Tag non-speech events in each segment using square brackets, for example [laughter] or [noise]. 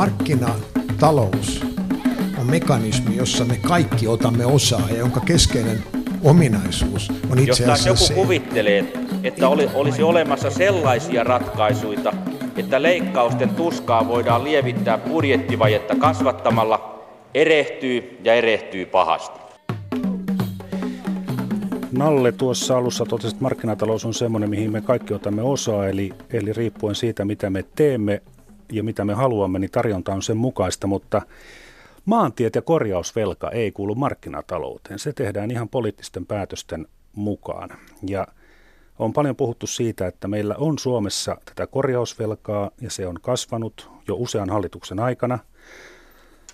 Markkinatalous on mekanismi, jossa me kaikki otamme osaa ja jonka keskeinen ominaisuus on itse asiassa joku se, kuvittelee, että oli, olisi olemassa sellaisia ratkaisuja, että leikkausten tuskaa voidaan lievittää budjettivajetta kasvattamalla, erehtyy ja erehtyy pahasti. Nalle tuossa alussa totesi, että markkinatalous on semmoinen, mihin me kaikki otamme osaa, eli, eli riippuen siitä, mitä me teemme ja mitä me haluamme, niin tarjonta on sen mukaista, mutta maantiet ja korjausvelka ei kuulu markkinatalouteen. Se tehdään ihan poliittisten päätösten mukaan. Ja on paljon puhuttu siitä, että meillä on Suomessa tätä korjausvelkaa ja se on kasvanut jo usean hallituksen aikana.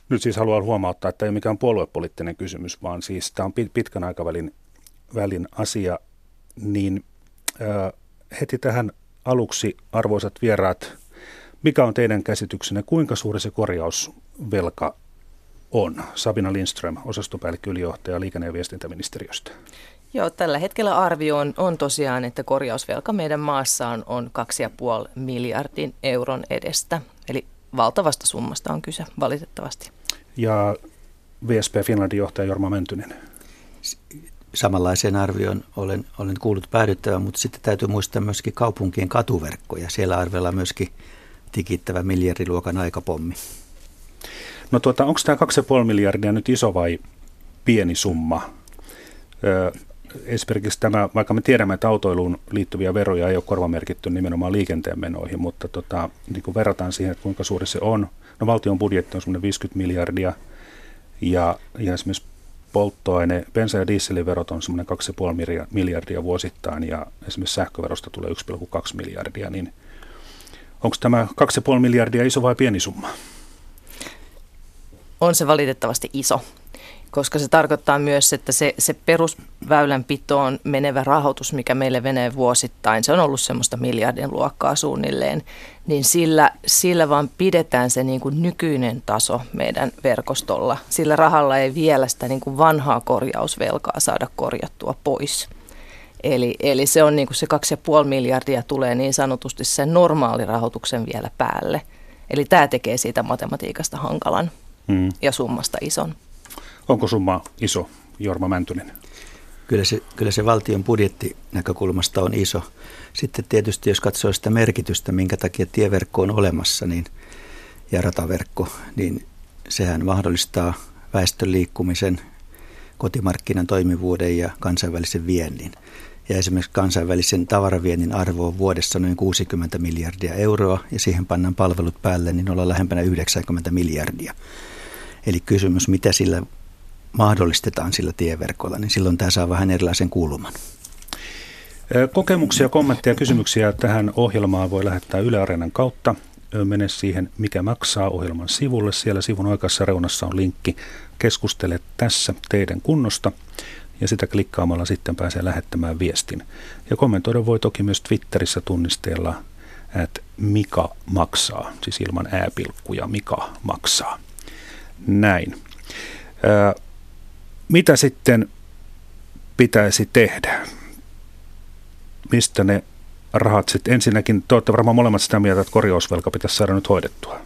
Nyt siis haluan huomauttaa, että ei ole mikään puoluepoliittinen kysymys, vaan siis tämä on pitkän aikavälin välin asia, niin ää, heti tähän aluksi, arvoisat vieraat, mikä on teidän käsityksenne, kuinka suuri se korjausvelka on? Sabina Lindström, osastopäällikkö ylijohtaja liikenne- ja viestintäministeriöstä. Joo, tällä hetkellä arvio on, on tosiaan, että korjausvelka meidän maassa on, on 2,5 miljardin euron edestä. Eli valtavasta summasta on kyse, valitettavasti. Ja VSP Finlandin johtaja Jorma Mentynen samanlaiseen arvioon olen, olen kuullut päädyttävän, mutta sitten täytyy muistaa myöskin kaupunkien katuverkkoja. Siellä arvellaan myöskin tikittävä miljardiluokan aikapommi. No tuota, onko tämä 2,5 miljardia nyt iso vai pieni summa? Ö, esimerkiksi tämä, vaikka me tiedämme, että autoiluun liittyviä veroja ei ole korvamerkitty nimenomaan liikenteen menoihin, mutta tota, niin kun verrataan siihen, että kuinka suuri se on. No valtion budjetti on semmoinen 50 miljardia ja, ja esimerkiksi polttoaine, bensa- ja dieseliverot on semmoinen 2,5 miljardia vuosittain ja esimerkiksi sähköverosta tulee 1,2 miljardia, niin onko tämä 2,5 miljardia iso vai pieni summa? On se valitettavasti iso koska se tarkoittaa myös, että se, se perusväylänpitoon menevä rahoitus, mikä meille menee vuosittain, se on ollut semmoista miljardin luokkaa suunnilleen, niin sillä, sillä vaan pidetään se niin kuin nykyinen taso meidän verkostolla. Sillä rahalla ei vielä sitä niin kuin vanhaa korjausvelkaa saada korjattua pois. Eli, eli se on niin kuin se 2,5 miljardia tulee niin sanotusti sen normaalirahoituksen vielä päälle. Eli tämä tekee siitä matematiikasta hankalan hmm. ja summasta ison. Onko summa iso, Jorma Mäntynen? Kyllä se, kyllä se valtion budjettinäkökulmasta on iso. Sitten tietysti jos katsoo sitä merkitystä, minkä takia tieverkko on olemassa niin, ja rataverkko, niin sehän mahdollistaa väestön liikkumisen, kotimarkkinan toimivuuden ja kansainvälisen viennin. Ja esimerkiksi kansainvälisen tavaraviennin arvo on vuodessa noin 60 miljardia euroa ja siihen pannaan palvelut päälle, niin ollaan lähempänä 90 miljardia. Eli kysymys, mitä sillä mahdollistetaan sillä tieverkolla, niin silloin tämä saa vähän erilaisen kulman. Kokemuksia, kommentteja ja kysymyksiä tähän ohjelmaan voi lähettää Yle Areenan kautta. Mene siihen, mikä maksaa ohjelman sivulle. Siellä sivun oikeassa reunassa on linkki Keskustele tässä teidän kunnosta. Ja sitä klikkaamalla sitten pääsee lähettämään viestin. Ja kommentoida voi toki myös Twitterissä tunnisteella, että Mika maksaa, siis ilman ääpilkkuja Mika maksaa. Näin. Mitä sitten pitäisi tehdä? Mistä ne rahat sitten? Ensinnäkin te olette varmaan molemmat sitä mieltä, että korjausvelka pitäisi saada nyt hoidettua.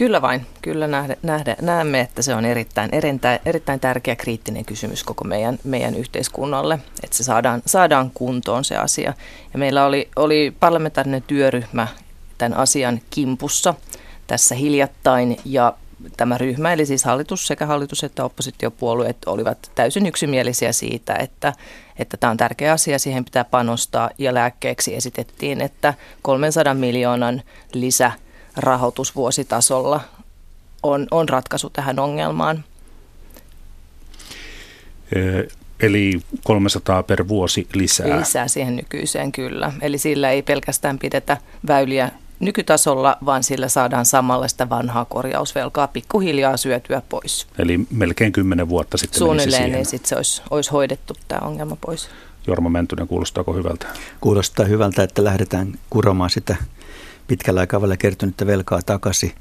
Kyllä vain. Kyllä nähdä, nähdä, näemme, että se on erittäin, erittäin, erittäin tärkeä kriittinen kysymys koko meidän, meidän yhteiskunnalle, että se saadaan, saadaan kuntoon se asia. Ja meillä oli, oli parlamentaarinen työryhmä tämän asian kimpussa tässä hiljattain ja tämä ryhmä, eli siis hallitus sekä hallitus että oppositiopuolueet olivat täysin yksimielisiä siitä, että, että tämä on tärkeä asia, siihen pitää panostaa ja lääkkeeksi esitettiin, että 300 miljoonan lisärahoitus vuositasolla on, on ratkaisu tähän ongelmaan. Eli 300 per vuosi lisää. Lisää siihen nykyiseen kyllä. Eli sillä ei pelkästään pidetä väyliä nykytasolla, vaan sillä saadaan samalla sitä vanhaa korjausvelkaa pikkuhiljaa syötyä pois. Eli melkein kymmenen vuotta sitten Suunnilleen, niin sitten se olisi, olisi hoidettu tämä ongelma pois. Jorma Mentynen, kuulostaako hyvältä? Kuulostaa hyvältä, että lähdetään kuromaan sitä pitkällä aikavälillä kertynyttä velkaa takaisin.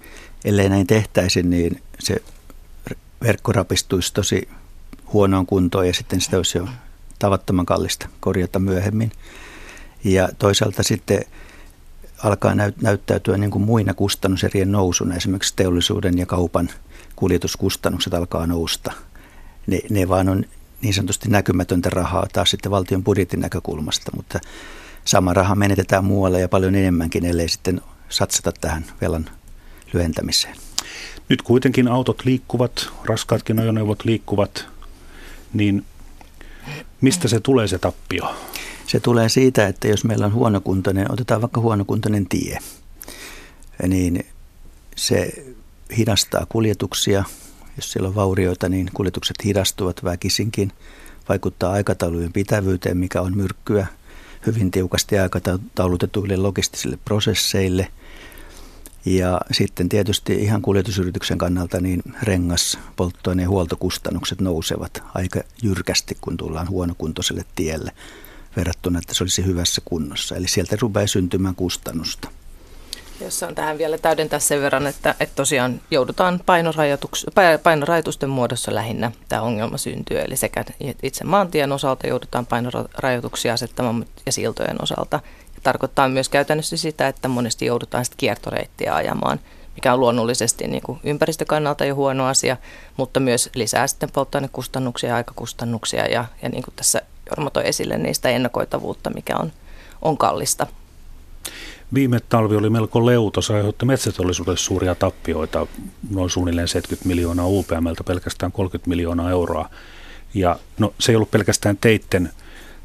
Ellei näin tehtäisi, niin se verkko rapistuisi tosi huonoon kuntoon ja sitten sitä olisi jo tavattoman kallista korjata myöhemmin. Ja toisaalta sitten alkaa näyttäytyä niin kuin muina kustannuserien nousuna. Esimerkiksi teollisuuden ja kaupan kuljetuskustannukset alkaa nousta. Ne, ne vaan on niin sanotusti näkymätöntä rahaa taas sitten valtion budjetin näkökulmasta, mutta sama raha menetetään muualle ja paljon enemmänkin, ellei sitten satsata tähän velan lyhentämiseen. Nyt kuitenkin autot liikkuvat, raskaatkin ajoneuvot liikkuvat, niin mistä se tulee se tappio? Se tulee siitä, että jos meillä on huonokuntoinen, otetaan vaikka huonokuntoinen tie, niin se hidastaa kuljetuksia. Jos siellä on vaurioita, niin kuljetukset hidastuvat väkisinkin. Vaikuttaa aikataulujen pitävyyteen, mikä on myrkkyä hyvin tiukasti aikataulutetuille logistisille prosesseille. Ja sitten tietysti ihan kuljetusyrityksen kannalta niin rengas, polttoaineen ja huoltokustannukset nousevat aika jyrkästi, kun tullaan huonokuntoiselle tielle verrattuna, että se olisi hyvässä kunnossa. Eli sieltä rupeaa syntymään kustannusta. Jos on tähän vielä täydentää sen verran, että, että tosiaan joudutaan painorajoitusten muodossa lähinnä tämä ongelma syntyy. Eli sekä itse maantien osalta joudutaan painorajoituksia asettamaan ja siltojen osalta. Ja tarkoittaa myös käytännössä sitä, että monesti joudutaan sitten kiertoreittiä ajamaan, mikä on luonnollisesti niin kuin ympäristökannalta jo huono asia, mutta myös lisää sitten polttoainekustannuksia aikakustannuksia. Ja, ja niin kuin tässä Jorma toi esille niistä ennakoitavuutta, mikä on, on kallista. Viime talvi oli melko leuto, se aiheutti metsäteollisuudelle suuria tappioita, noin suunnilleen 70 miljoonaa UPMltä, pelkästään 30 miljoonaa euroa. Ja no, se ei ollut pelkästään teitten,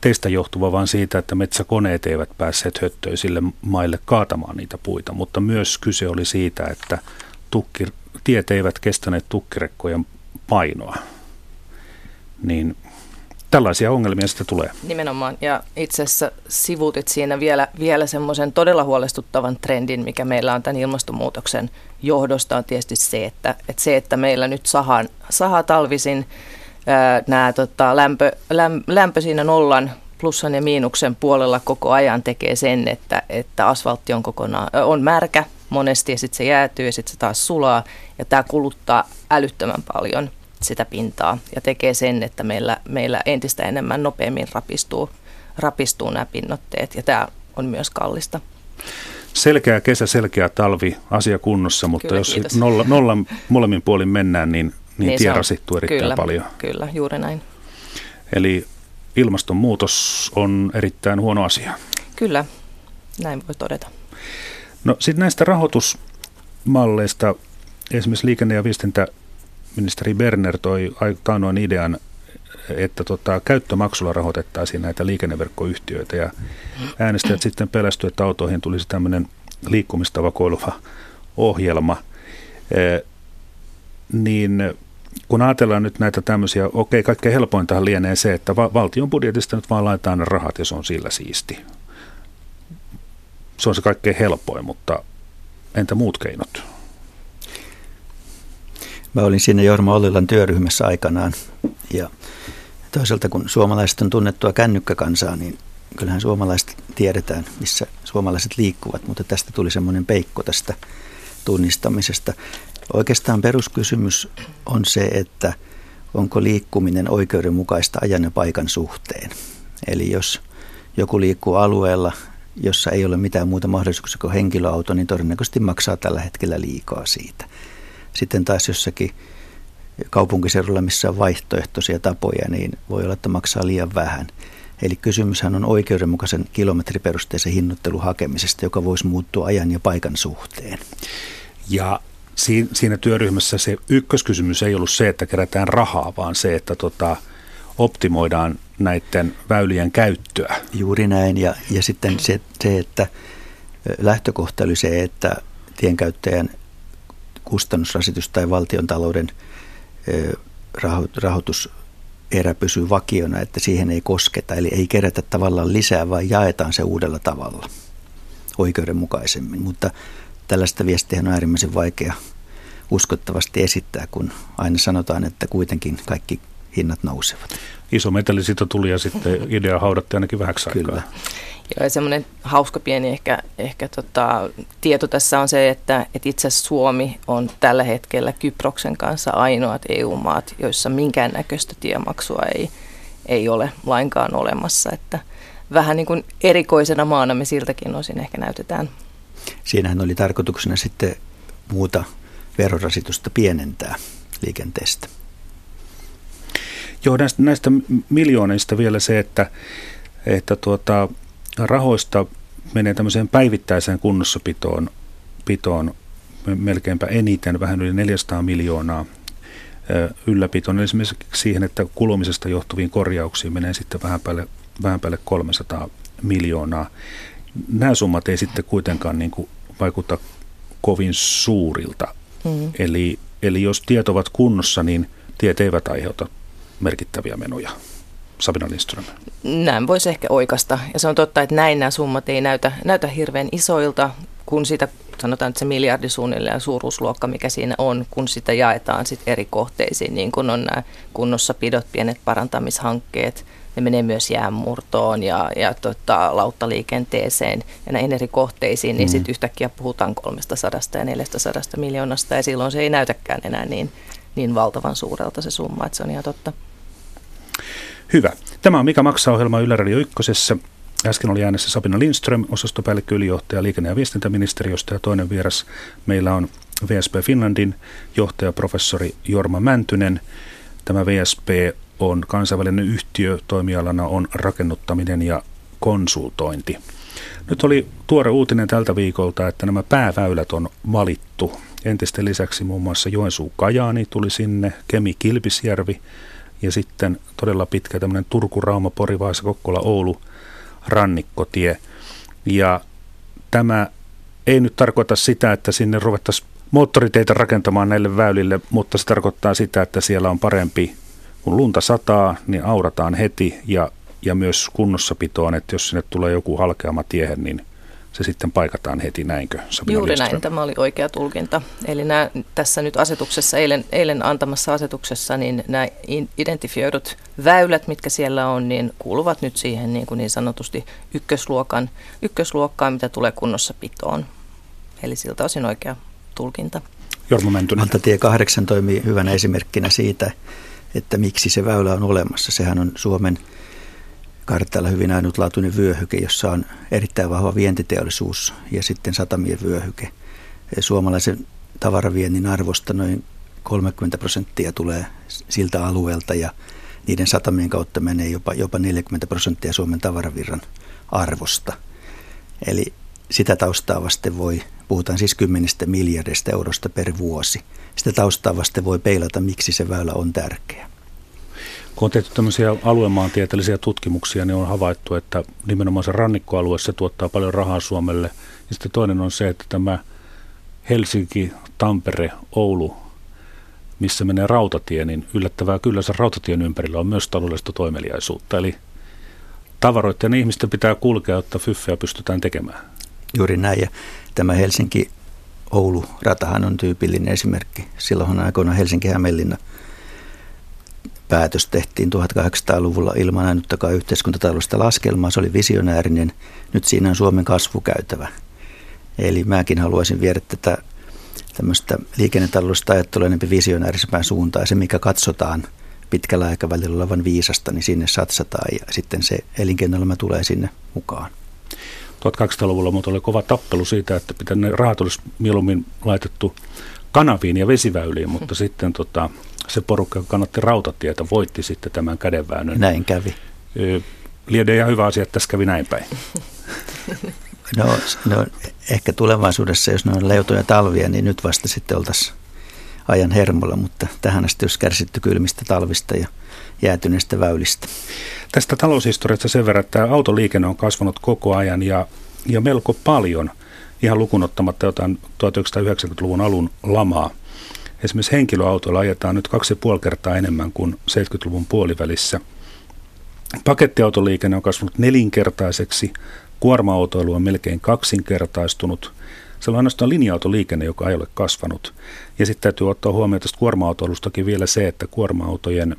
teistä johtuva, vaan siitä, että metsäkoneet eivät päässeet höttöisille maille kaatamaan niitä puita, mutta myös kyse oli siitä, että tukki, tiet eivät kestäneet tukkirekkojen painoa. Niin tällaisia ongelmia sitten tulee. Nimenomaan, ja itse asiassa sivuutit siinä vielä, vielä semmoisen todella huolestuttavan trendin, mikä meillä on tämän ilmastonmuutoksen johdosta, on tietysti se, että, että se, että meillä nyt saha, saha talvisin nämä tota, lämpö, läm, lämpö siinä nollan plussan ja miinuksen puolella koko ajan tekee sen, että, että asfaltti on, kokonaan, on märkä monesti ja sitten se jäätyy ja sitten se taas sulaa ja tämä kuluttaa älyttömän paljon – sitä pintaa ja tekee sen, että meillä, meillä entistä enemmän nopeammin rapistuu, rapistuu nämä pinnotteet ja tämä on myös kallista. Selkeä kesä, selkeä talvi, asia kunnossa, mutta Kyllä, jos nolla, nollan molemmin puolin mennään, niin, niin, niin tie rasittuu erittäin kyllä, paljon. Kyllä, juuri näin. Eli ilmastonmuutos on erittäin huono asia. Kyllä, näin voi todeta. No sitten näistä rahoitusmalleista, esimerkiksi liikenne- ja viestintä ministeri Berner toi taanoin idean, että tota, käyttömaksulla rahoitettaisiin näitä liikenneverkkoyhtiöitä ja äänestäjät sitten pelästyivät, että autoihin tulisi tämmöinen liikkumista vakoiluva ohjelma. E, niin kun ajatellaan nyt näitä tämmöisiä, okei, kaikkein helpointahan lienee se, että va- valtion budjetista nyt vaan laitetaan ne rahat ja se on sillä siisti. Se on se kaikkein helpoin, mutta entä muut keinot? Mä olin siinä Jorma Ollilan työryhmässä aikanaan ja toisaalta kun suomalaiset on tunnettua kännykkäkansaa, niin kyllähän suomalaiset tiedetään, missä suomalaiset liikkuvat, mutta tästä tuli semmoinen peikko tästä tunnistamisesta. Oikeastaan peruskysymys on se, että onko liikkuminen oikeudenmukaista ajan ja paikan suhteen. Eli jos joku liikkuu alueella, jossa ei ole mitään muuta mahdollisuuksia kuin henkilöauto, niin todennäköisesti maksaa tällä hetkellä liikaa siitä. Sitten taas jossakin kaupunkiseudulla, missä on vaihtoehtoisia tapoja, niin voi olla, että maksaa liian vähän. Eli kysymyshän on oikeudenmukaisen kilometriperusteisen hinnoittelun hakemisesta, joka voisi muuttua ajan ja paikan suhteen. Ja siinä työryhmässä se ykköskysymys ei ollut se, että kerätään rahaa, vaan se, että tota, optimoidaan näiden väylien käyttöä. Juuri näin. Ja, ja sitten se, se, että lähtökohta oli se, että tienkäyttäjän kustannusrasitus tai valtion talouden rahoituserä pysyy vakiona, että siihen ei kosketa. Eli ei kerätä tavallaan lisää, vaan jaetaan se uudella tavalla oikeudenmukaisemmin. Mutta tällaista viestiä on äärimmäisen vaikea uskottavasti esittää, kun aina sanotaan, että kuitenkin kaikki hinnat nousevat. Iso metallisito tuli ja sitten idea haudatti ainakin vähäksi aikaa. Kyllä. Joo, ja semmoinen hauska pieni ehkä, ehkä tota, tieto tässä on se, että, että itse asiassa Suomi on tällä hetkellä Kyproksen kanssa ainoat EU-maat, joissa minkäännäköistä tiemaksua ei, ei ole lainkaan olemassa. Että vähän niin kuin erikoisena maana me siltäkin osin ehkä näytetään siinähän oli tarkoituksena sitten muuta verorasitusta pienentää liikenteestä. Joo, näistä, näistä miljoonista vielä se, että, että tuota, rahoista menee tämmöiseen päivittäiseen kunnossapitoon pitoon melkeinpä eniten, vähän yli 400 miljoonaa ylläpitoon. Esimerkiksi siihen, että kulumisesta johtuviin korjauksiin menee sitten vähän päälle, vähän päälle 300 miljoonaa. Nämä summat ei sitten kuitenkaan niin kuin vaikuta kovin suurilta. Mm. Eli, eli jos tiet ovat kunnossa, niin tiet eivät aiheuta merkittäviä menoja. Sabina Lindström. Näin voisi ehkä oikasta. Ja se on totta, että näin nämä summat ei näytä, näytä hirveän isoilta, kun sitä sanotaan, että se miljardi suunnilleen suuruusluokka, mikä siinä on, kun sitä jaetaan sit eri kohteisiin, niin kun on nämä kunnossapidot, pienet parantamishankkeet, ne menee myös jäänmurtoon ja, ja tota, lauttaliikenteeseen ja näihin eri kohteisiin, niin mm. sitten yhtäkkiä puhutaan 300 ja 400 miljoonasta ja silloin se ei näytäkään enää niin, niin valtavan suurelta se summa, että se on ihan totta. Hyvä. Tämä on Mikä maksaa ohjelma Yle Radio Ykkösessä. Äsken oli äänessä Sabina Lindström, osastopäällikkö ylijohtaja liikenne- ja viestintäministeriöstä ja toinen vieras meillä on VSP Finlandin johtaja professori Jorma Mäntynen. Tämä VSP on kansainvälinen yhtiö, toimialana on rakennuttaminen ja konsultointi. Nyt oli tuore uutinen tältä viikolta, että nämä pääväylät on valittu. Entisten lisäksi muun muassa Joensuu Kajaani tuli sinne, Kemi Kilpisjärvi ja sitten todella pitkä tämmöinen Turku, Rauma, Pori, Vaasa, Kokkola, Oulu – rannikkotie. Ja tämä ei nyt tarkoita sitä, että sinne ruvettaisiin moottoriteitä rakentamaan näille väylille, mutta se tarkoittaa sitä, että siellä on parempi, kun lunta sataa, niin aurataan heti ja, ja myös kunnossapitoon, että jos sinne tulee joku halkeama tiehen, niin se sitten paikataan heti, näinkö? Sabina Juuri Lindström? näin, tämä oli oikea tulkinta. Eli nämä, tässä nyt asetuksessa, eilen, eilen antamassa asetuksessa, niin nämä identifioidut väylät, mitkä siellä on, niin kuuluvat nyt siihen niin, kuin niin sanotusti ykkösluokan, ykkösluokkaan, mitä tulee kunnossapitoon. Eli siltä osin oikea tulkinta. Jorma Mäntynen. Valtatie 8 toimii hyvänä esimerkkinä siitä, että miksi se väylä on olemassa. Sehän on Suomen kartalla hyvin ainutlaatuinen vyöhyke, jossa on erittäin vahva vientiteollisuus ja sitten satamien vyöhyke. Suomalaisen tavaraviennin arvosta noin 30 prosenttia tulee siltä alueelta ja niiden satamien kautta menee jopa, jopa 40 prosenttia Suomen tavaravirran arvosta. Eli sitä taustaa vasten voi, puhutaan siis kymmenistä miljardista eurosta per vuosi. Sitä taustaa vasten voi peilata, miksi se väylä on tärkeä. Kun on tehty tämmöisiä aluemaantieteellisiä tutkimuksia, niin on havaittu, että nimenomaan se rannikkoalue se tuottaa paljon rahaa Suomelle. Ja sitten toinen on se, että tämä Helsinki, Tampere, Oulu, missä menee rautatie, niin yllättävää kyllä se rautatien ympärillä on myös taloudellista toimeliaisuutta. Eli tavaroiden ihmisten pitää kulkea, jotta fyffeä pystytään tekemään. Juuri näin. Ja tämä Helsinki Oulu-ratahan on tyypillinen esimerkki. Silloin aikoina Helsinki-Hämeenlinna – päätös tehtiin 1800-luvulla ilman ainuttakaan yhteiskuntataloudellista laskelmaa. Se oli visionäärinen. Nyt siinä on Suomen kasvukäytävä. Eli mäkin haluaisin viedä tätä tämmöistä liikennetaloudellista ajattelua enemmän visionäärisempään suuntaan. Se, mikä katsotaan pitkällä aikavälillä olevan viisasta, niin sinne satsataan ja sitten se elinkeinoelämä tulee sinne mukaan. 1200-luvulla mutta oli kova tappelu siitä, että pitää ne rahat olisi mieluummin laitettu kanaviin ja vesiväyliin, mutta [laughs] sitten tota, se porukka, joka kannatti rautatietä, voitti sitten tämän kädenväännön. Näin kävi. Liede ihan hyvä asia, että tässä kävi näin päin. [laughs] No, no ehkä tulevaisuudessa, jos ne on leutoja talvia, niin nyt vasta sitten oltaisiin ajan hermolla, mutta tähän asti olisi kärsitty kylmistä talvista ja jäätyneistä väylistä. Tästä taloushistoriasta sen verran, että autoliikenne on kasvanut koko ajan ja, ja melko paljon, ihan lukunottamatta jotain 1990-luvun alun lamaa – Esimerkiksi henkilöautoilla ajetaan nyt kaksi puoli kertaa enemmän kuin 70-luvun puolivälissä. Pakettiautoliikenne on kasvanut nelinkertaiseksi, kuorma-autoilu on melkein kaksinkertaistunut. Se on ainoastaan linja-autoliikenne, joka ei ole kasvanut. Ja sitten täytyy ottaa huomioon tästä kuorma-autoilustakin vielä se, että kuorma-autojen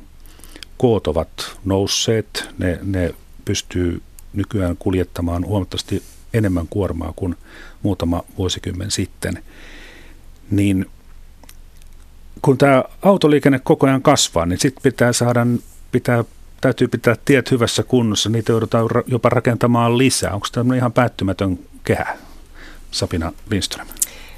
koot ovat nousseet. Ne, ne pystyy nykyään kuljettamaan huomattavasti enemmän kuormaa kuin muutama vuosikymmen sitten. Niin kun tämä autoliikenne koko ajan kasvaa, niin sitten pitää saada, pitää, täytyy pitää tiet hyvässä kunnossa, niitä joudutaan jopa rakentamaan lisää. Onko tämä ihan päättymätön kehä? Sabina Lindström?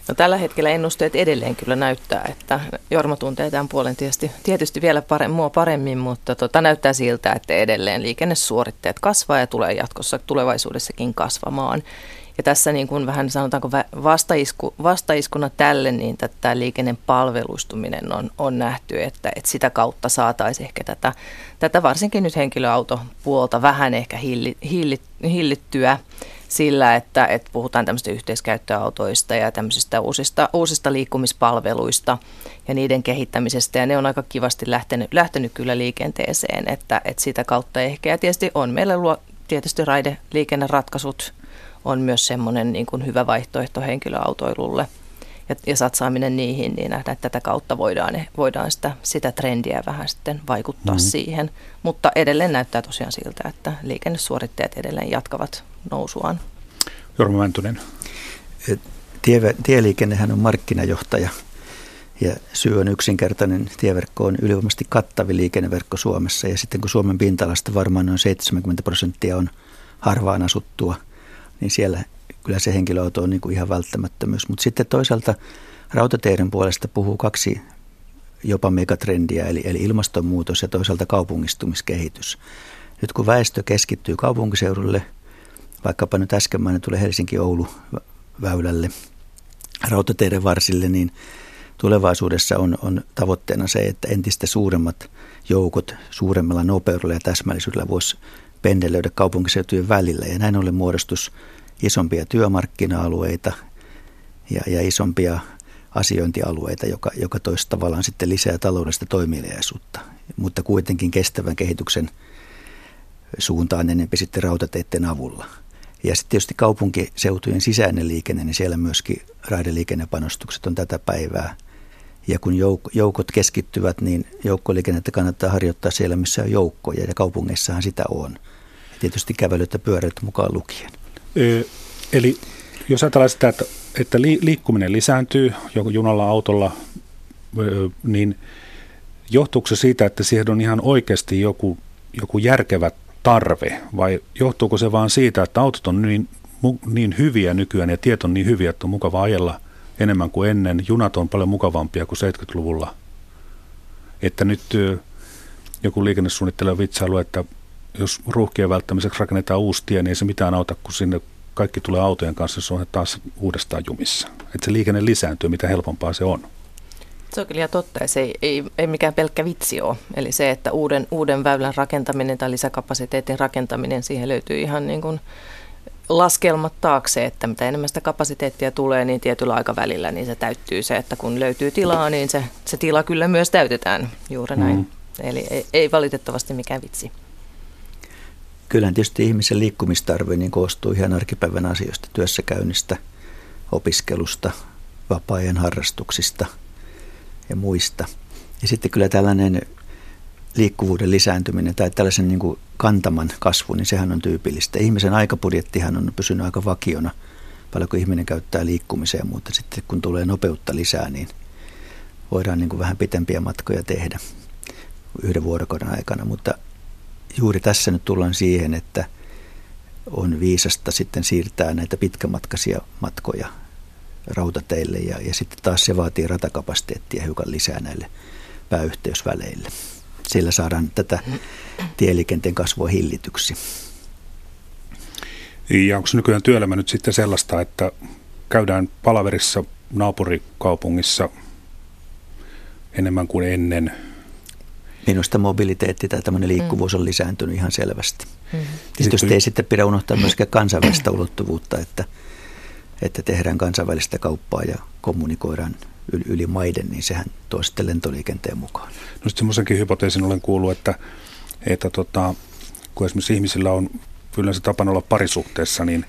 No, tällä hetkellä ennusteet edelleen kyllä näyttää, että Jorma tuntee tämän puolen tietysti, tietysti vielä pare, mua paremmin, mutta tota, näyttää siltä, että edelleen liikennesuoritteet kasvaa ja tulee jatkossa tulevaisuudessakin kasvamaan. Ja tässä niin kuin vähän sanotaanko vastaisku, vastaiskuna tälle, niin tämä liikennepalveluistuminen on, on nähty, että, että sitä kautta saataisiin ehkä tätä, tätä varsinkin nyt henkilöautopuolta vähän ehkä hilli, hilli, hillittyä sillä, että, että puhutaan tämmöistä yhteiskäyttöautoista ja tämmöisistä uusista, uusista liikkumispalveluista ja niiden kehittämisestä. Ja ne on aika kivasti lähtenyt, lähtenyt kyllä liikenteeseen, että, että sitä kautta ehkä. Ja tietysti on meillä luo, tietysti raideliikenneratkaisut on myös semmoinen niin kuin hyvä vaihtoehto henkilöautoilulle ja, ja satsaaminen niihin, niin nähdään, että tätä kautta voidaan, voidaan sitä, sitä trendiä vähän sitten vaikuttaa mm-hmm. siihen. Mutta edelleen näyttää tosiaan siltä, että liikennesuoritteet edelleen jatkavat nousuaan. Jorma Mäntynen. Tie, tieliikennehän on markkinajohtaja ja syy on yksinkertainen. Tieverkko on ylivoimaisesti kattavi liikenneverkko Suomessa ja sitten kun Suomen pinta-alasta varmaan noin 70 prosenttia on harvaan asuttua – niin siellä kyllä se henkilöauto on niin kuin ihan välttämättömyys. Mutta sitten toisaalta rautateiden puolesta puhuu kaksi jopa megatrendiä, eli, eli ilmastonmuutos ja toisaalta kaupungistumiskehitys. Nyt kun väestö keskittyy kaupunkiseudulle, vaikkapa nyt äsken tulee Helsinki-Oulu väylälle, rautateiden varsille, niin tulevaisuudessa on, on tavoitteena se, että entistä suuremmat joukot suuremmalla nopeudella ja täsmällisyydellä voisi pendelöidä kaupunkiseutujen välillä ja näin ollen muodostus isompia työmarkkina-alueita ja, ja isompia asiointialueita, joka, joka toisi tavallaan sitten lisää taloudellista toimeliaisuutta, mutta kuitenkin kestävän kehityksen suuntaan enempi sitten rautateiden avulla. Ja sitten tietysti kaupunkiseutujen sisäinen liikenne, niin siellä myöskin raideliikennepanostukset on tätä päivää. Ja kun jouk- joukot keskittyvät, niin joukkoliikennettä kannattaa harjoittaa siellä, missä on joukkoja, ja kaupungeissahan sitä on tietysti kävelyt ja pyöräilyt mukaan lukien. Eli jos ajatellaan sitä, että, että liikkuminen lisääntyy joko junalla, autolla, niin johtuuko se siitä, että siihen on ihan oikeasti joku, joku järkevä tarve vai johtuuko se vaan siitä, että autot on niin, niin hyviä nykyään ja tiet on niin hyviä, että on mukava ajella enemmän kuin ennen. Junat on paljon mukavampia kuin 70-luvulla. Että nyt joku liikennesuunnittelija vitsailu, että jos ruuhkien välttämiseksi rakennetaan uusi tie, niin ei se mitään auta, kun sinne kaikki tulee autojen kanssa, se on taas uudestaan jumissa. Että se liikenne lisääntyy, mitä helpompaa se on. Se on kyllä totta, ja se ei, ei, ei mikään pelkkä vitsi ole. Eli se, että uuden, uuden väylän rakentaminen tai lisäkapasiteetin rakentaminen, siihen löytyy ihan niin kuin laskelmat taakse, että mitä enemmän sitä kapasiteettia tulee, niin tietyllä aikavälillä niin se täyttyy se, että kun löytyy tilaa, niin se, se tila kyllä myös täytetään juuri näin. Mm. Eli ei, ei valitettavasti mikään vitsi. Kyllähän tietysti ihmisen liikkumistarve niin koostuu ihan arkipäivän asioista, työssäkäynnistä, opiskelusta, vapaa-ajan harrastuksista ja muista. Ja sitten kyllä tällainen liikkuvuuden lisääntyminen tai tällaisen niin kuin kantaman kasvu, niin sehän on tyypillistä. Ihmisen aikapudjettihan on pysynyt aika vakiona, paljon kun ihminen käyttää liikkumiseen, mutta sitten kun tulee nopeutta lisää, niin voidaan niin kuin vähän pitempiä matkoja tehdä yhden vuorokauden aikana, mutta juuri tässä nyt tullaan siihen, että on viisasta sitten siirtää näitä pitkämatkaisia matkoja rautateille ja, ja sitten taas se vaatii ratakapasiteettia hiukan lisää näille pääyhteysväleille. Sillä saadaan tätä tieliikenteen kasvua hillityksi. Ja onko nykyään työelämä nyt sitten sellaista, että käydään palaverissa naapurikaupungissa enemmän kuin ennen – minusta mobiliteetti tai tämmöinen liikkuvuus on lisääntynyt ihan selvästi. Mm. Tietysti ei sitten pidä unohtaa myöskään kansainvälistä ulottuvuutta, että, että tehdään kansainvälistä kauppaa ja kommunikoidaan yli, maiden, niin sehän tuo sitten lentoliikenteen mukaan. No sitten semmoisenkin hypoteesin olen kuullut, että, että tota, kun esimerkiksi ihmisillä on yleensä tapana olla parisuhteessa, niin,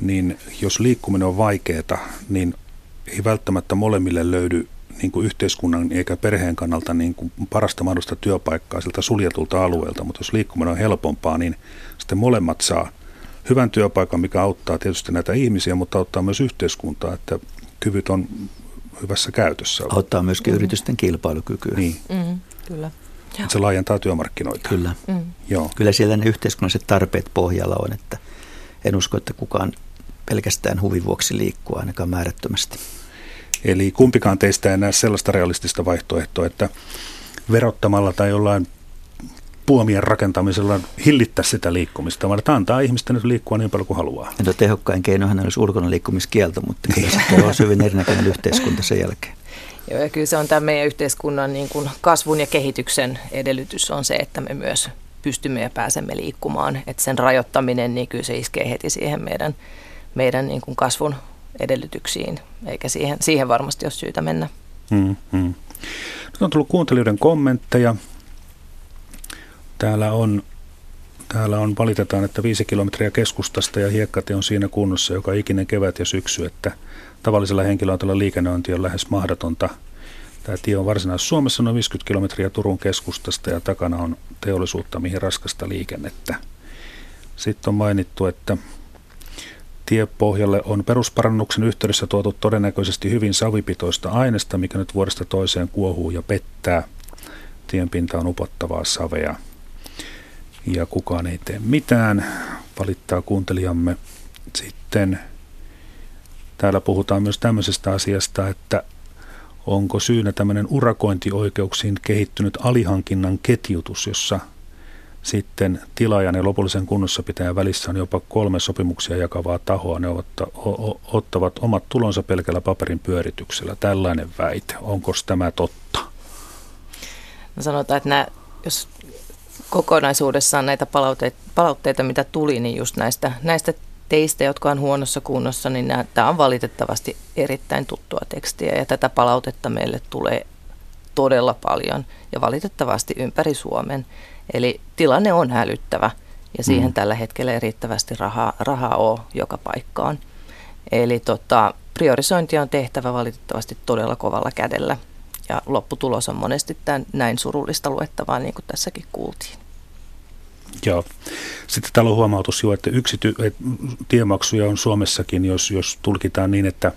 niin jos liikkuminen on vaikeaa, niin ei välttämättä molemmille löydy niin kuin yhteiskunnan eikä perheen kannalta niin kuin parasta mahdollista työpaikkaa siltä suljetulta alueelta, mutta jos liikkuminen on helpompaa, niin sitten molemmat saa hyvän työpaikan, mikä auttaa tietysti näitä ihmisiä, mutta auttaa myös yhteiskuntaa, että kyvyt on hyvässä käytössä. Auttaa myöskin mm. yritysten kilpailukykyä. Niin. Mm, kyllä. Se laajentaa työmarkkinoita. Kyllä. Mm. Joo. Kyllä siellä ne yhteiskunnalliset tarpeet pohjalla on, että en usko, että kukaan pelkästään huvin vuoksi liikkua ainakaan määrättömästi. Eli kumpikaan teistä ei näe sellaista realistista vaihtoehtoa, että verottamalla tai jollain puomien rakentamisella hillittää sitä liikkumista, vaan että antaa ihmisten nyt liikkua niin paljon kuin haluaa. No, tehokkain keinohan olisi ulkona liikkumiskielto, mutta kyllä se on hyvin erinäköinen yhteiskunta sen jälkeen. Joo, ja kyllä se on tämä meidän yhteiskunnan niin kuin kasvun ja kehityksen edellytys on se, että me myös pystymme ja pääsemme liikkumaan. Että sen rajoittaminen, niin kyllä se iskee heti siihen meidän, meidän niin kuin kasvun edellytyksiin, eikä siihen, siihen varmasti ole syytä mennä. Hmm, hmm. Nyt on tullut kuuntelijoiden kommentteja. Täällä on, täällä on valitetaan, että viisi kilometriä keskustasta ja hiekkatie on siinä kunnossa joka ikinen kevät ja syksy, että tavallisella henkilöautolla liikennöinti on lähes mahdotonta. Tämä tie on varsinaisessa Suomessa noin 50 kilometriä Turun keskustasta ja takana on teollisuutta, mihin raskasta liikennettä. Sitten on mainittu, että Tiepohjalle on perusparannuksen yhteydessä tuotu todennäköisesti hyvin savipitoista aineesta, mikä nyt vuodesta toiseen kuohuu ja pettää. Tienpinta on upottavaa savea ja kukaan ei tee mitään, valittaa kuuntelijamme. Sitten täällä puhutaan myös tämmöisestä asiasta, että onko syynä tämmöinen urakointioikeuksiin kehittynyt alihankinnan ketjutus, jossa sitten tilaajan ja lopullisen kunnossapitäjän välissä on jopa kolme sopimuksia jakavaa tahoa. Ne otta, o, ottavat omat tulonsa pelkällä paperin pyörityksellä. Tällainen väite. Onko tämä totta? No sanotaan, että nämä, jos kokonaisuudessaan näitä palautteita, palautteita, mitä tuli, niin just näistä, näistä teistä, jotka on huonossa kunnossa, niin nämä, tämä on valitettavasti erittäin tuttua tekstiä ja tätä palautetta meille tulee todella paljon ja valitettavasti ympäri Suomen. Eli tilanne on hälyttävä ja siihen mm. tällä hetkellä ei riittävästi rahaa, rahaa ole joka paikkaan. Eli tota, priorisointia on tehtävä valitettavasti todella kovalla kädellä ja lopputulos on monesti tämän, näin surullista luettavaa, niin kuin tässäkin kuultiin. Joo. Sitten täällä on huomautus jo, että yksity- että tiemaksuja on Suomessakin, jos, jos tulkitaan niin, että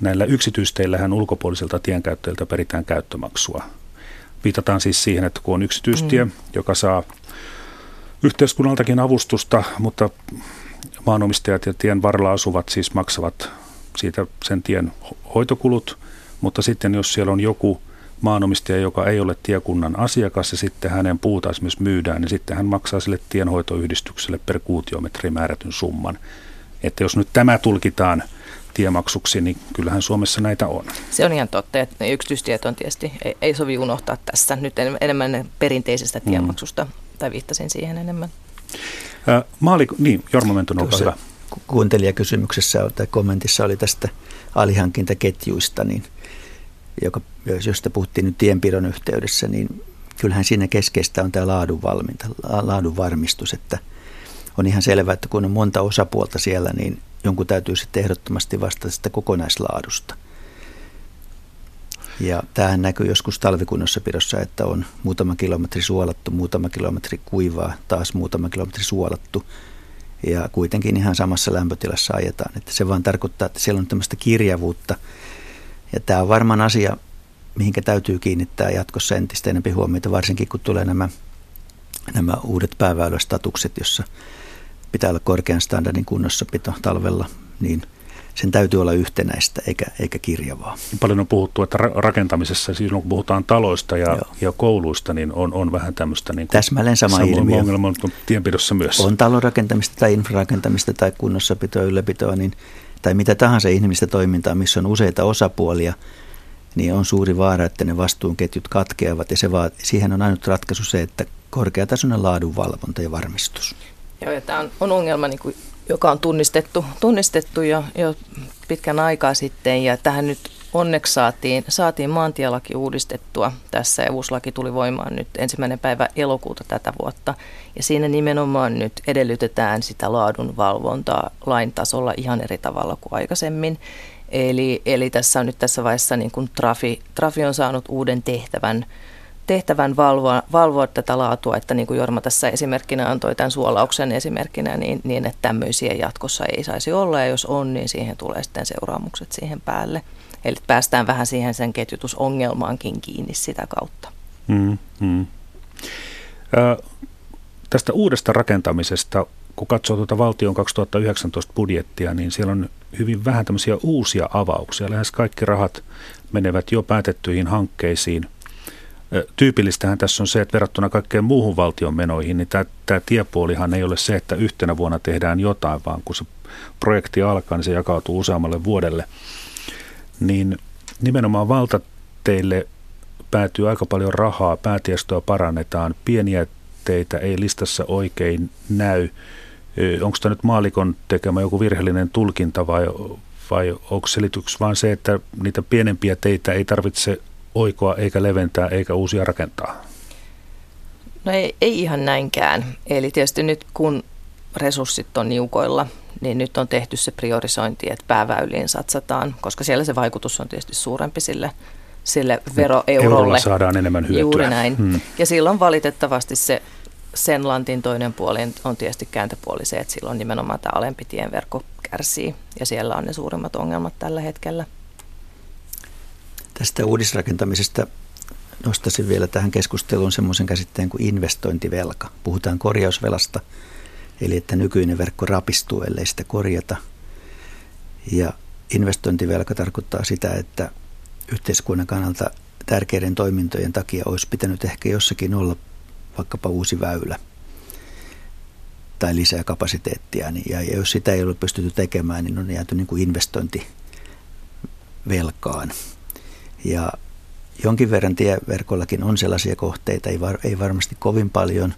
näillä yksityisteillähän ulkopuoliselta tienkäyttäjiltä peritään käyttömaksua. Viitataan siis siihen, että kun on yksityistie, mm. joka saa yhteiskunnaltakin avustusta, mutta maanomistajat ja tien varrella asuvat siis maksavat siitä sen tien hoitokulut, mutta sitten jos siellä on joku maanomistaja, joka ei ole tiekunnan asiakas ja sitten hänen puuta esimerkiksi myydään, niin sitten hän maksaa sille tienhoitoyhdistykselle per kuutiometri määrätyn summan. Että jos nyt tämä tulkitaan tiemaksuksi, niin kyllähän Suomessa näitä on. Se on ihan totta, että yksityistiet on tietysti, ei, ei sovi unohtaa tässä nyt enemmän perinteisestä mm. tiemaksusta, mm. tai viittasin siihen enemmän. Äh, maali, niin, Jorma Mentonen, olkaa hyvä. Kuuntelijakysymyksessä tai kommentissa oli tästä alihankintaketjuista, niin joka, josta puhuttiin nyt tienpidon yhteydessä, niin kyllähän siinä keskeistä on tämä laadun, valminta, laadun varmistus, että on ihan selvää, että kun on monta osapuolta siellä, niin jonkun täytyy sitten ehdottomasti vastata sitä kokonaislaadusta. Ja tämähän näkyy joskus talvikunnossapidossa, että on muutama kilometri suolattu, muutama kilometri kuivaa, taas muutama kilometri suolattu. Ja kuitenkin ihan samassa lämpötilassa ajetaan. Että se vaan tarkoittaa, että siellä on tämmöistä kirjavuutta. Ja tämä on varmaan asia, mihinkä täytyy kiinnittää jatkossa entistä enemmän huomiota, varsinkin kun tulee nämä, nämä uudet pääväylästatukset, jossa pitää olla korkean standardin kunnossapito talvella, niin sen täytyy olla yhtenäistä eikä, eikä kirjavaa. Paljon on puhuttu, että rakentamisessa, siis kun puhutaan taloista ja, ja kouluista, niin on, on vähän tämmöistä niin Täsmälleen sama ilmiö. ongelma on tienpidossa myös. On talonrakentamista tai infrarakentamista tai kunnossapitoa, ylläpitoa, niin, tai mitä tahansa ihmistä toimintaa, missä on useita osapuolia, niin on suuri vaara, että ne vastuunketjut katkeavat. Ja se vaat, siihen on ainut ratkaisu se, että korkeatasoinen laadunvalvonta ja varmistus. Joo, ja tämä on, on ongelma, niin kuin, joka on tunnistettu, tunnistettu jo, jo pitkän aikaa sitten, ja tähän nyt onneksi saatiin, saatiin maantielaki uudistettua. Tässä, ja uusi laki tuli voimaan nyt ensimmäinen päivä elokuuta tätä vuotta, ja siinä nimenomaan nyt edellytetään sitä laadun valvontaa lain tasolla ihan eri tavalla kuin aikaisemmin. Eli, eli tässä on nyt tässä vaiheessa niin kuin Trafi, Trafi on saanut uuden tehtävän, tehtävän valvoa, valvoa tätä laatua, että niin kuin Jorma tässä esimerkkinä antoi tämän suolauksen esimerkkinä, niin, niin että tämmöisiä jatkossa ei saisi olla, ja jos on, niin siihen tulee sitten seuraamukset siihen päälle. Eli päästään vähän siihen sen ketjutusongelmaankin kiinni sitä kautta. Mm, mm. Ö, tästä uudesta rakentamisesta kun katsoo tuota valtion 2019 budjettia, niin siellä on hyvin vähän tämmöisiä uusia avauksia. Lähes kaikki rahat menevät jo päätettyihin hankkeisiin. Tyypillistähän tässä on se, että verrattuna kaikkeen muuhun valtion menoihin, niin tämä, tämä tiepuolihan ei ole se, että yhtenä vuonna tehdään jotain, vaan kun se projekti alkaa, niin se jakautuu useammalle vuodelle. Niin nimenomaan valtateille päätyy aika paljon rahaa, päätiestöä parannetaan, pieniä teitä ei listassa oikein näy. Onko tämä nyt maalikon tekemä joku virheellinen tulkinta vai, vai onko selityks vain se, että niitä pienempiä teitä ei tarvitse oikoa eikä leventää eikä uusia rakentaa? No ei, ei ihan näinkään. Eli tietysti nyt kun resurssit on niukoilla, niin nyt on tehty se priorisointi, että pääväyliin satsataan, koska siellä se vaikutus on tietysti suurempi sille, sille veroeurolle. Eurolla saadaan enemmän hyötyä. Juuri näin. Hmm. Ja silloin valitettavasti se sen lantin toinen puoli on tietysti kääntöpuoli se, että silloin nimenomaan tämä alempi tienverkko kärsii ja siellä on ne suurimmat ongelmat tällä hetkellä. Tästä uudisrakentamisesta nostaisin vielä tähän keskusteluun semmoisen käsitteen kuin investointivelka. Puhutaan korjausvelasta, eli että nykyinen verkko rapistuu, ellei sitä korjata. Ja investointivelka tarkoittaa sitä, että yhteiskunnan kannalta tärkeiden toimintojen takia olisi pitänyt ehkä jossakin olla vaikkapa uusi väylä tai lisää kapasiteettia. Niin, ja jos sitä ei ole pystytty tekemään, niin on jääty niin kuin investointivelkaan. Ja jonkin verran tieverkollakin on sellaisia kohteita, ei, var, ei varmasti kovin paljon,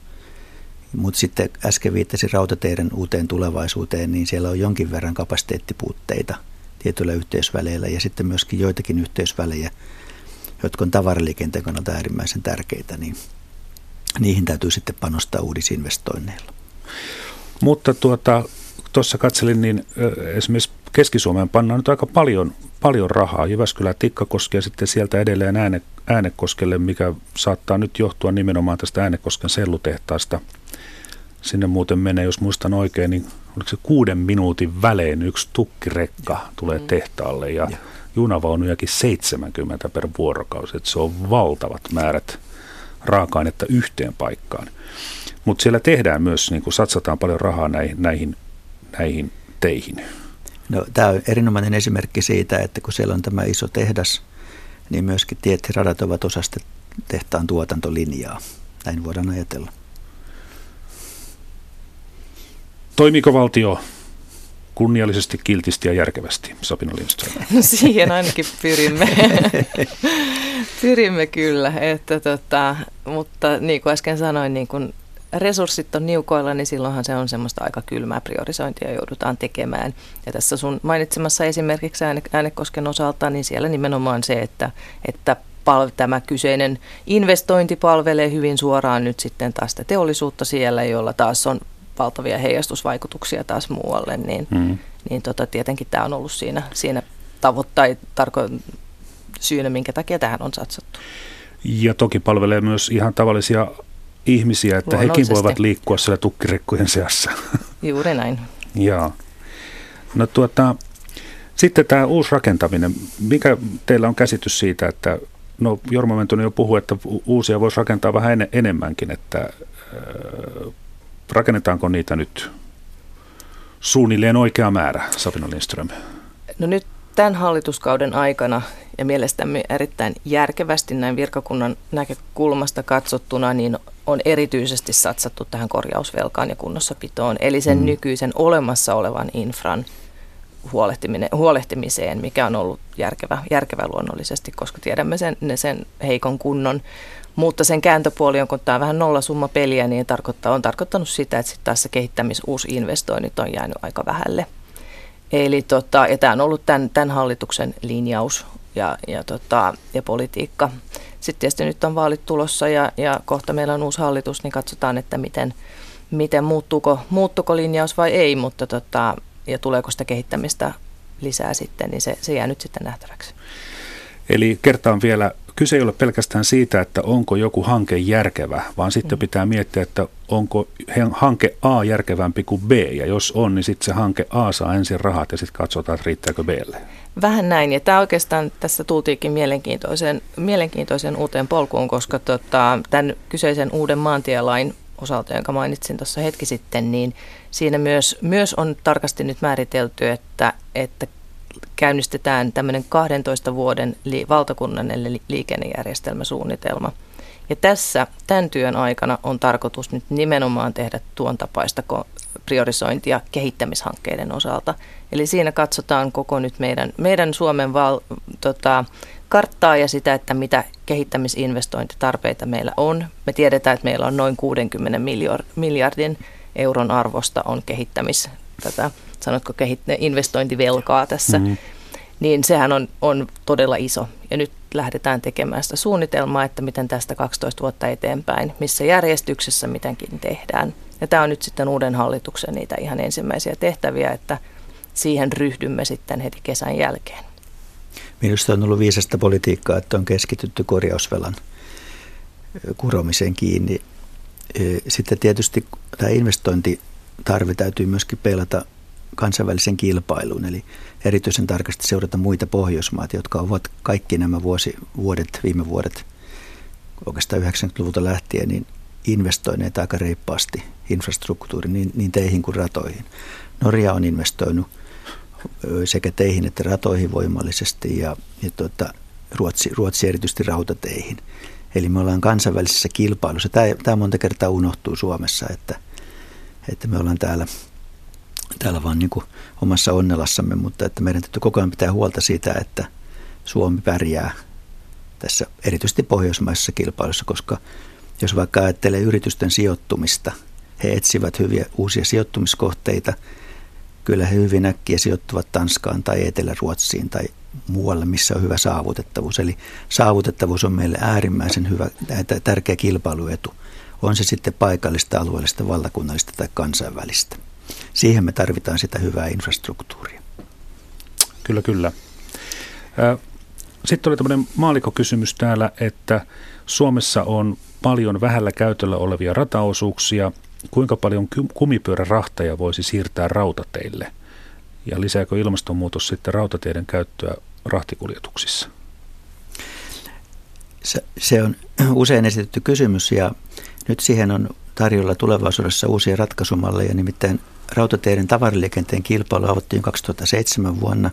mutta sitten äsken viittasin rautateiden uuteen tulevaisuuteen, niin siellä on jonkin verran kapasiteettipuutteita tietyillä yhteysväleillä ja sitten myöskin joitakin yhteysvälejä, jotka on tavaraliikenteen kannalta äärimmäisen tärkeitä, niin niihin täytyy sitten panostaa uudisinvestoinneilla. Mutta tuota, tuossa katselin, niin esimerkiksi Keski-Suomeen pannaan nyt aika paljon, paljon rahaa. Jyväskylä, Tikkakoski ja sitten sieltä edelleen Ääne, Äänekoskelle, mikä saattaa nyt johtua nimenomaan tästä Äänekosken sellutehtaasta. Sinne muuten menee, jos muistan oikein, niin oliko se kuuden minuutin välein yksi tukkirekka tulee mm. tehtaalle ja, ja. junavaunujakin 70 per vuorokausi. Että se on valtavat määrät raaka-ainetta yhteen paikkaan. Mutta siellä tehdään myös, niin kuin satsataan paljon rahaa näihin, näihin, näihin teihin. No, tämä on erinomainen esimerkki siitä, että kun siellä on tämä iso tehdas, niin myöskin tiet ja radat ovat osa sitä tehtaan tuotantolinjaa. Näin voidaan ajatella. Toimiiko valtio kunniallisesti, kiltisti ja järkevästi, Sabina Lindström? No [laughs] siihen ainakin pyrimme. [laughs] pyrimme kyllä, että tota, mutta niin kuin äsken sanoin, niin kun resurssit on niukoilla, niin silloinhan se on semmoista aika kylmää priorisointia joudutaan tekemään. Ja tässä sun mainitsemassa esimerkiksi Äänekosken osalta, niin siellä nimenomaan se, että, että tämä kyseinen investointi palvelee hyvin suoraan nyt sitten taas sitä teollisuutta siellä, jolla taas on valtavia heijastusvaikutuksia taas muualle, niin, mm. niin tota, tietenkin tämä on ollut siinä, siinä tavoittai, tarko- syynä, minkä takia tähän on satsattu. Ja toki palvelee myös ihan tavallisia ihmisiä, että hekin voivat liikkua siellä tukkirekkojen seassa. [laughs] Juuri näin. Joo. No tuota, sitten tämä uusi rakentaminen. Mikä teillä on käsitys siitä, että no Jorma Mentonen jo puhui, että uusia voisi rakentaa vähän en, enemmänkin, että äh, rakennetaanko niitä nyt suunnilleen oikea määrä, Sabina Lindström? No nyt tämän hallituskauden aikana ja mielestämme erittäin järkevästi näin virkakunnan näkökulmasta katsottuna, niin on erityisesti satsattu tähän korjausvelkaan ja kunnossapitoon, eli sen mm. nykyisen olemassa olevan infran huolehtimiseen, mikä on ollut järkevä, järkevä luonnollisesti, koska tiedämme sen, sen heikon kunnon. Mutta sen kääntöpuoli on, kun tämä on vähän nollasumma peliä, niin tarkoittaa, on tarkoittanut sitä, että sitten taas se kehittämis investoinnit on jäänyt aika vähälle. Eli tota, ja tämä on ollut tämän, tämän hallituksen linjaus ja, ja, tota, ja politiikka. Sitten tietysti nyt on vaalit tulossa ja, ja kohta meillä on uusi hallitus, niin katsotaan, että miten, miten muuttuuko, muuttuuko linjaus vai ei, mutta tota, ja tuleeko sitä kehittämistä lisää sitten, niin se, se jää nyt sitten nähtäväksi. Eli kertaan vielä, kyse ei ole pelkästään siitä, että onko joku hanke järkevä, vaan sitten mm. pitää miettiä, että onko hanke A järkevämpi kuin B, ja jos on, niin sitten se hanke A saa ensin rahat ja sitten katsotaan, että riittääkö Blle. Vähän näin, ja tämä oikeastaan tässä tultiinkin mielenkiintoiseen, mielenkiintoiseen uuteen polkuun, koska tota, tämän kyseisen uuden maantielain osalta, jonka mainitsin tuossa hetki sitten, niin siinä myös, myös on tarkasti nyt määritelty, että, että käynnistetään tämmöinen 12 vuoden li, valtakunnallinen liikennejärjestelmäsuunnitelma. Ja tässä tämän työn aikana on tarkoitus nyt nimenomaan tehdä tuon tapaista priorisointia kehittämishankkeiden osalta. Eli siinä katsotaan koko nyt meidän, meidän Suomen val, tota, karttaa ja sitä, että mitä kehittämisinvestointitarpeita meillä on. Me tiedetään, että meillä on noin 60 miljardin euron arvosta on kehittämis, tätä, sanotko kehit- investointivelkaa tässä. Mm-hmm. Niin sehän on, on todella iso. Ja nyt lähdetään tekemään sitä suunnitelmaa, että miten tästä 12 vuotta eteenpäin, missä järjestyksessä mitäkin tehdään. Ja tämä on nyt sitten uuden hallituksen niitä ihan ensimmäisiä tehtäviä, että siihen ryhdymme sitten heti kesän jälkeen. Minusta on ollut viisasta politiikkaa, että on keskitytty korjausvelan kuromiseen kiinni. Sitten tietysti tämä investointitarve täytyy myöskin peilata kansainvälisen kilpailuun, eli erityisen tarkasti seurata muita Pohjoismaat, jotka ovat kaikki nämä vuosi, vuodet, viime vuodet, oikeastaan 90-luvulta lähtien, niin investoineet aika reippaasti infrastruktuuriin, niin, niin teihin kuin ratoihin. Norja on investoinut sekä teihin että ratoihin voimallisesti ja, ja tuota, Ruotsi, Ruotsi erityisesti rautateihin. Eli me ollaan kansainvälisessä kilpailussa. Tämä, tämä monta kertaa unohtuu Suomessa, että, että me ollaan täällä, täällä vaan niin kuin omassa onnelassamme, mutta että meidän täytyy koko ajan pitää huolta siitä, että Suomi pärjää tässä erityisesti pohjoismaisessa kilpailussa, koska jos vaikka ajattelee yritysten sijoittumista, he etsivät hyviä uusia sijoittumiskohteita – kyllä he hyvin äkkiä sijoittuvat Tanskaan tai Etelä-Ruotsiin tai muualle, missä on hyvä saavutettavuus. Eli saavutettavuus on meille äärimmäisen hyvä, tärkeä kilpailuetu. On se sitten paikallista, alueellista, valtakunnallista tai kansainvälistä. Siihen me tarvitaan sitä hyvää infrastruktuuria. Kyllä, kyllä. Sitten oli tämmöinen maalikokysymys täällä, että Suomessa on paljon vähällä käytöllä olevia rataosuuksia – kuinka paljon kumipyörärahtaja voisi siirtää rautateille? Ja lisääkö ilmastonmuutos sitten rautateiden käyttöä rahtikuljetuksissa? Se, se on [clears throat] usein esitetty kysymys ja nyt siihen on tarjolla tulevaisuudessa uusia ratkaisumalleja, nimittäin rautateiden tavaraliikenteen kilpailu avattiin 2007 vuonna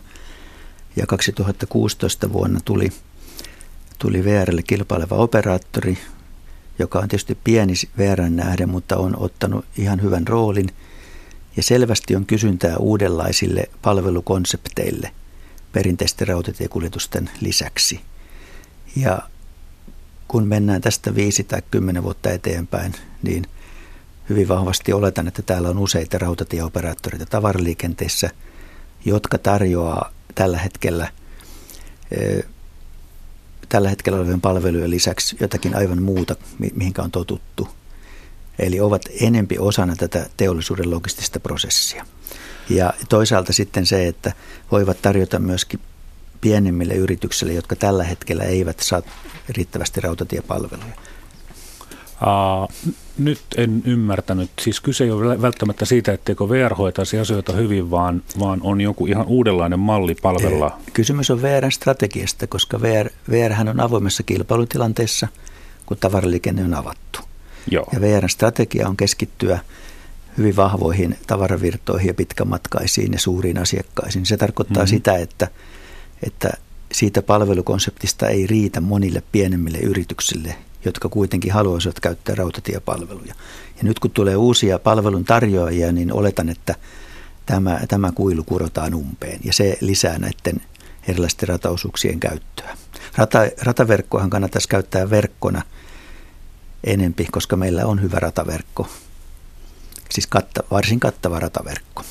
ja 2016 vuonna tuli, tuli VRlle kilpaileva operaattori, joka on tietysti pieni verran nähden, mutta on ottanut ihan hyvän roolin. Ja selvästi on kysyntää uudenlaisille palvelukonsepteille perinteisten rautatiekuljetusten lisäksi. Ja kun mennään tästä viisi tai kymmenen vuotta eteenpäin, niin hyvin vahvasti oletan, että täällä on useita rautatieoperaattoreita tavaraliikenteessä, jotka tarjoaa tällä hetkellä tällä hetkellä olevien palvelujen lisäksi jotakin aivan muuta, mihinkä on totuttu. Eli ovat enempi osana tätä teollisuuden logistista prosessia. Ja toisaalta sitten se, että voivat tarjota myöskin pienemmille yrityksille, jotka tällä hetkellä eivät saa riittävästi rautatiepalveluja. Nyt en ymmärtänyt. Siis kyse ei ole välttämättä siitä, etteikö VR hoitaisi asioita hyvin, vaan, vaan on joku ihan uudenlainen malli palvella. Kysymys on VRn strategiasta, koska VR, VR on avoimessa kilpailutilanteessa, kun tavaraliikenne on avattu. Joo. Ja VRn strategia on keskittyä hyvin vahvoihin tavaravirtoihin ja pitkämatkaisiin ja suuriin asiakkaisiin. Se tarkoittaa mm-hmm. sitä, että, että siitä palvelukonseptista ei riitä monille pienemmille yrityksille, jotka kuitenkin haluaisivat käyttää rautatiepalveluja. Ja nyt kun tulee uusia palvelun tarjoajia, niin oletan, että tämä, tämä kuilu kurotaan umpeen ja se lisää näiden erilaisten rataosuuksien käyttöä. Rata, rataverkkoahan kannattaisi käyttää verkkona enempi, koska meillä on hyvä rataverkko, siis katta, varsin kattava rataverkko.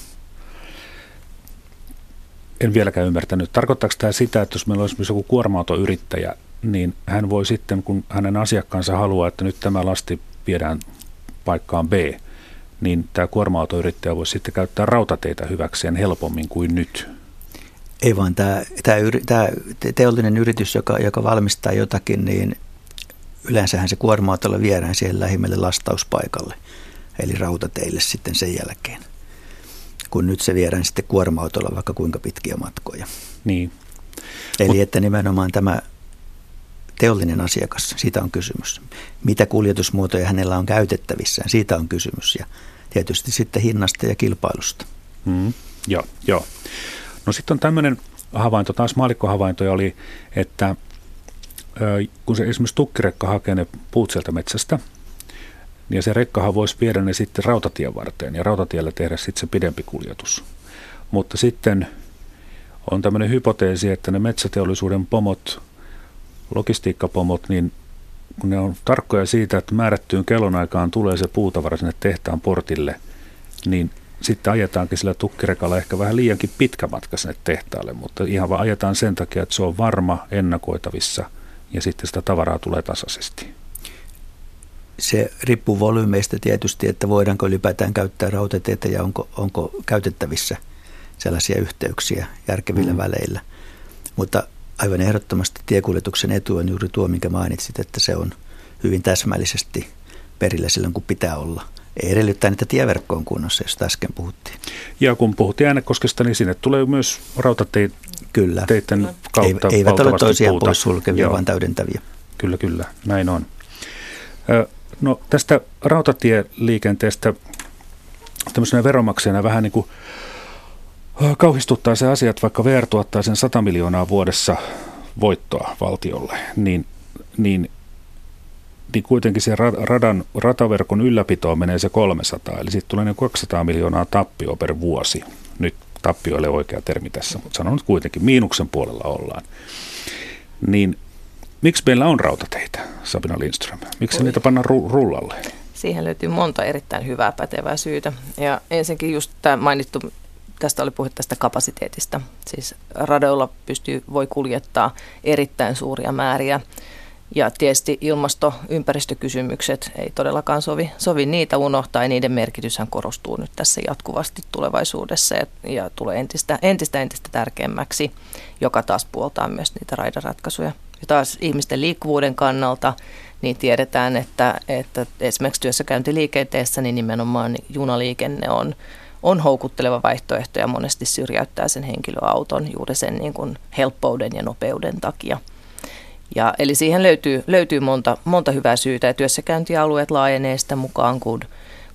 En vieläkään ymmärtänyt. Tarkoittaako tämä sitä, että jos meillä olisi joku kuorma-autoyrittäjä, niin hän voi sitten, kun hänen asiakkaansa haluaa, että nyt tämä lasti viedään paikkaan B, niin tämä kuorma-autoyrittäjä voi sitten käyttää rautateitä hyväkseen helpommin kuin nyt. Ei vaan tämä, tämä, tämä teollinen yritys, joka, joka valmistaa jotakin, niin yleensähän se kuorma-autolla viedään siihen lähimmälle lastauspaikalle, eli rautateille sitten sen jälkeen. Kun nyt se viedään sitten kuorma-autolla vaikka kuinka pitkiä matkoja. Niin. Eli että nimenomaan tämä teollinen asiakas, siitä on kysymys. Mitä kuljetusmuotoja hänellä on käytettävissään, siitä on kysymys. Ja tietysti sitten hinnasta ja kilpailusta. Mm, joo, joo. No sitten on tämmöinen havainto, taas maalikkohavaintoja oli, että kun se esimerkiksi tukkirekka hakee ne puut sieltä metsästä, niin se rekkahan voisi viedä ne sitten rautatien varteen ja rautatiellä tehdä sitten se pidempi kuljetus. Mutta sitten on tämmöinen hypoteesi, että ne metsäteollisuuden pomot, logistiikkapomot, niin kun ne on tarkkoja siitä, että määrättyyn kellonaikaan tulee se puutavara sinne tehtaan portille, niin sitten ajetaankin sillä tukkirekalla ehkä vähän liiankin pitkä matka sinne tehtaalle, mutta ihan vaan ajetaan sen takia, että se on varma, ennakoitavissa ja sitten sitä tavaraa tulee tasaisesti. Se riippuu volyymeista tietysti, että voidaanko ylipäätään käyttää rautateitä ja onko, onko käytettävissä sellaisia yhteyksiä järkevillä mm. väleillä. Mutta aivan ehdottomasti tiekuljetuksen etu on juuri tuo, minkä mainitsit, että se on hyvin täsmällisesti perillä silloin, kun pitää olla – ei edellyttää, että tieverkko on kunnossa, josta äsken puhuttiin. Ja kun puhuttiin äänekoskesta, niin sinne tulee myös rautateiden kyllä. kautta Ei, Eivät ole toisiaan puuta. pois sulkevia, Joo. vaan täydentäviä. Kyllä, kyllä, näin on. No tästä rautatieliikenteestä tämmöisenä veromaksajana vähän niin kuin kauhistuttaa se asia, että vaikka VR tuottaa sen 100 miljoonaa vuodessa voittoa valtiolle, niin, niin niin kuitenkin se radan, rataverkon ylläpitoon menee se 300, eli sitten tulee ne 200 miljoonaa tappio per vuosi. Nyt tappio ei ole oikea termi tässä, mutta sanon nyt kuitenkin, miinuksen puolella ollaan. Niin miksi meillä on rautateitä, Sabina Lindström? Miksi Oi. niitä pannaan ru- rullalle? Siihen löytyy monta erittäin hyvää pätevää syytä. Ja ensinnäkin just tämä mainittu, tästä oli puhe tästä kapasiteetista. Siis radoilla pystyy, voi kuljettaa erittäin suuria määriä ja tietysti ilmasto- ympäristökysymykset ei todellakaan sovi, sovi niitä unohtaa ja niiden merkityshän korostuu nyt tässä jatkuvasti tulevaisuudessa ja, ja tulee entistä, entistä entistä tärkeämmäksi, joka taas puoltaa myös niitä raidaratkaisuja. Ja taas ihmisten liikkuvuuden kannalta niin tiedetään, että, että esimerkiksi työssäkäyntiliikenteessä niin nimenomaan junaliikenne on, on houkutteleva vaihtoehto ja monesti syrjäyttää sen henkilöauton juuri sen niin kuin helppouden ja nopeuden takia – ja, eli siihen löytyy, löytyy monta, monta hyvää syytä ja työssäkäyntialueet laajenee sitä mukaan, kun,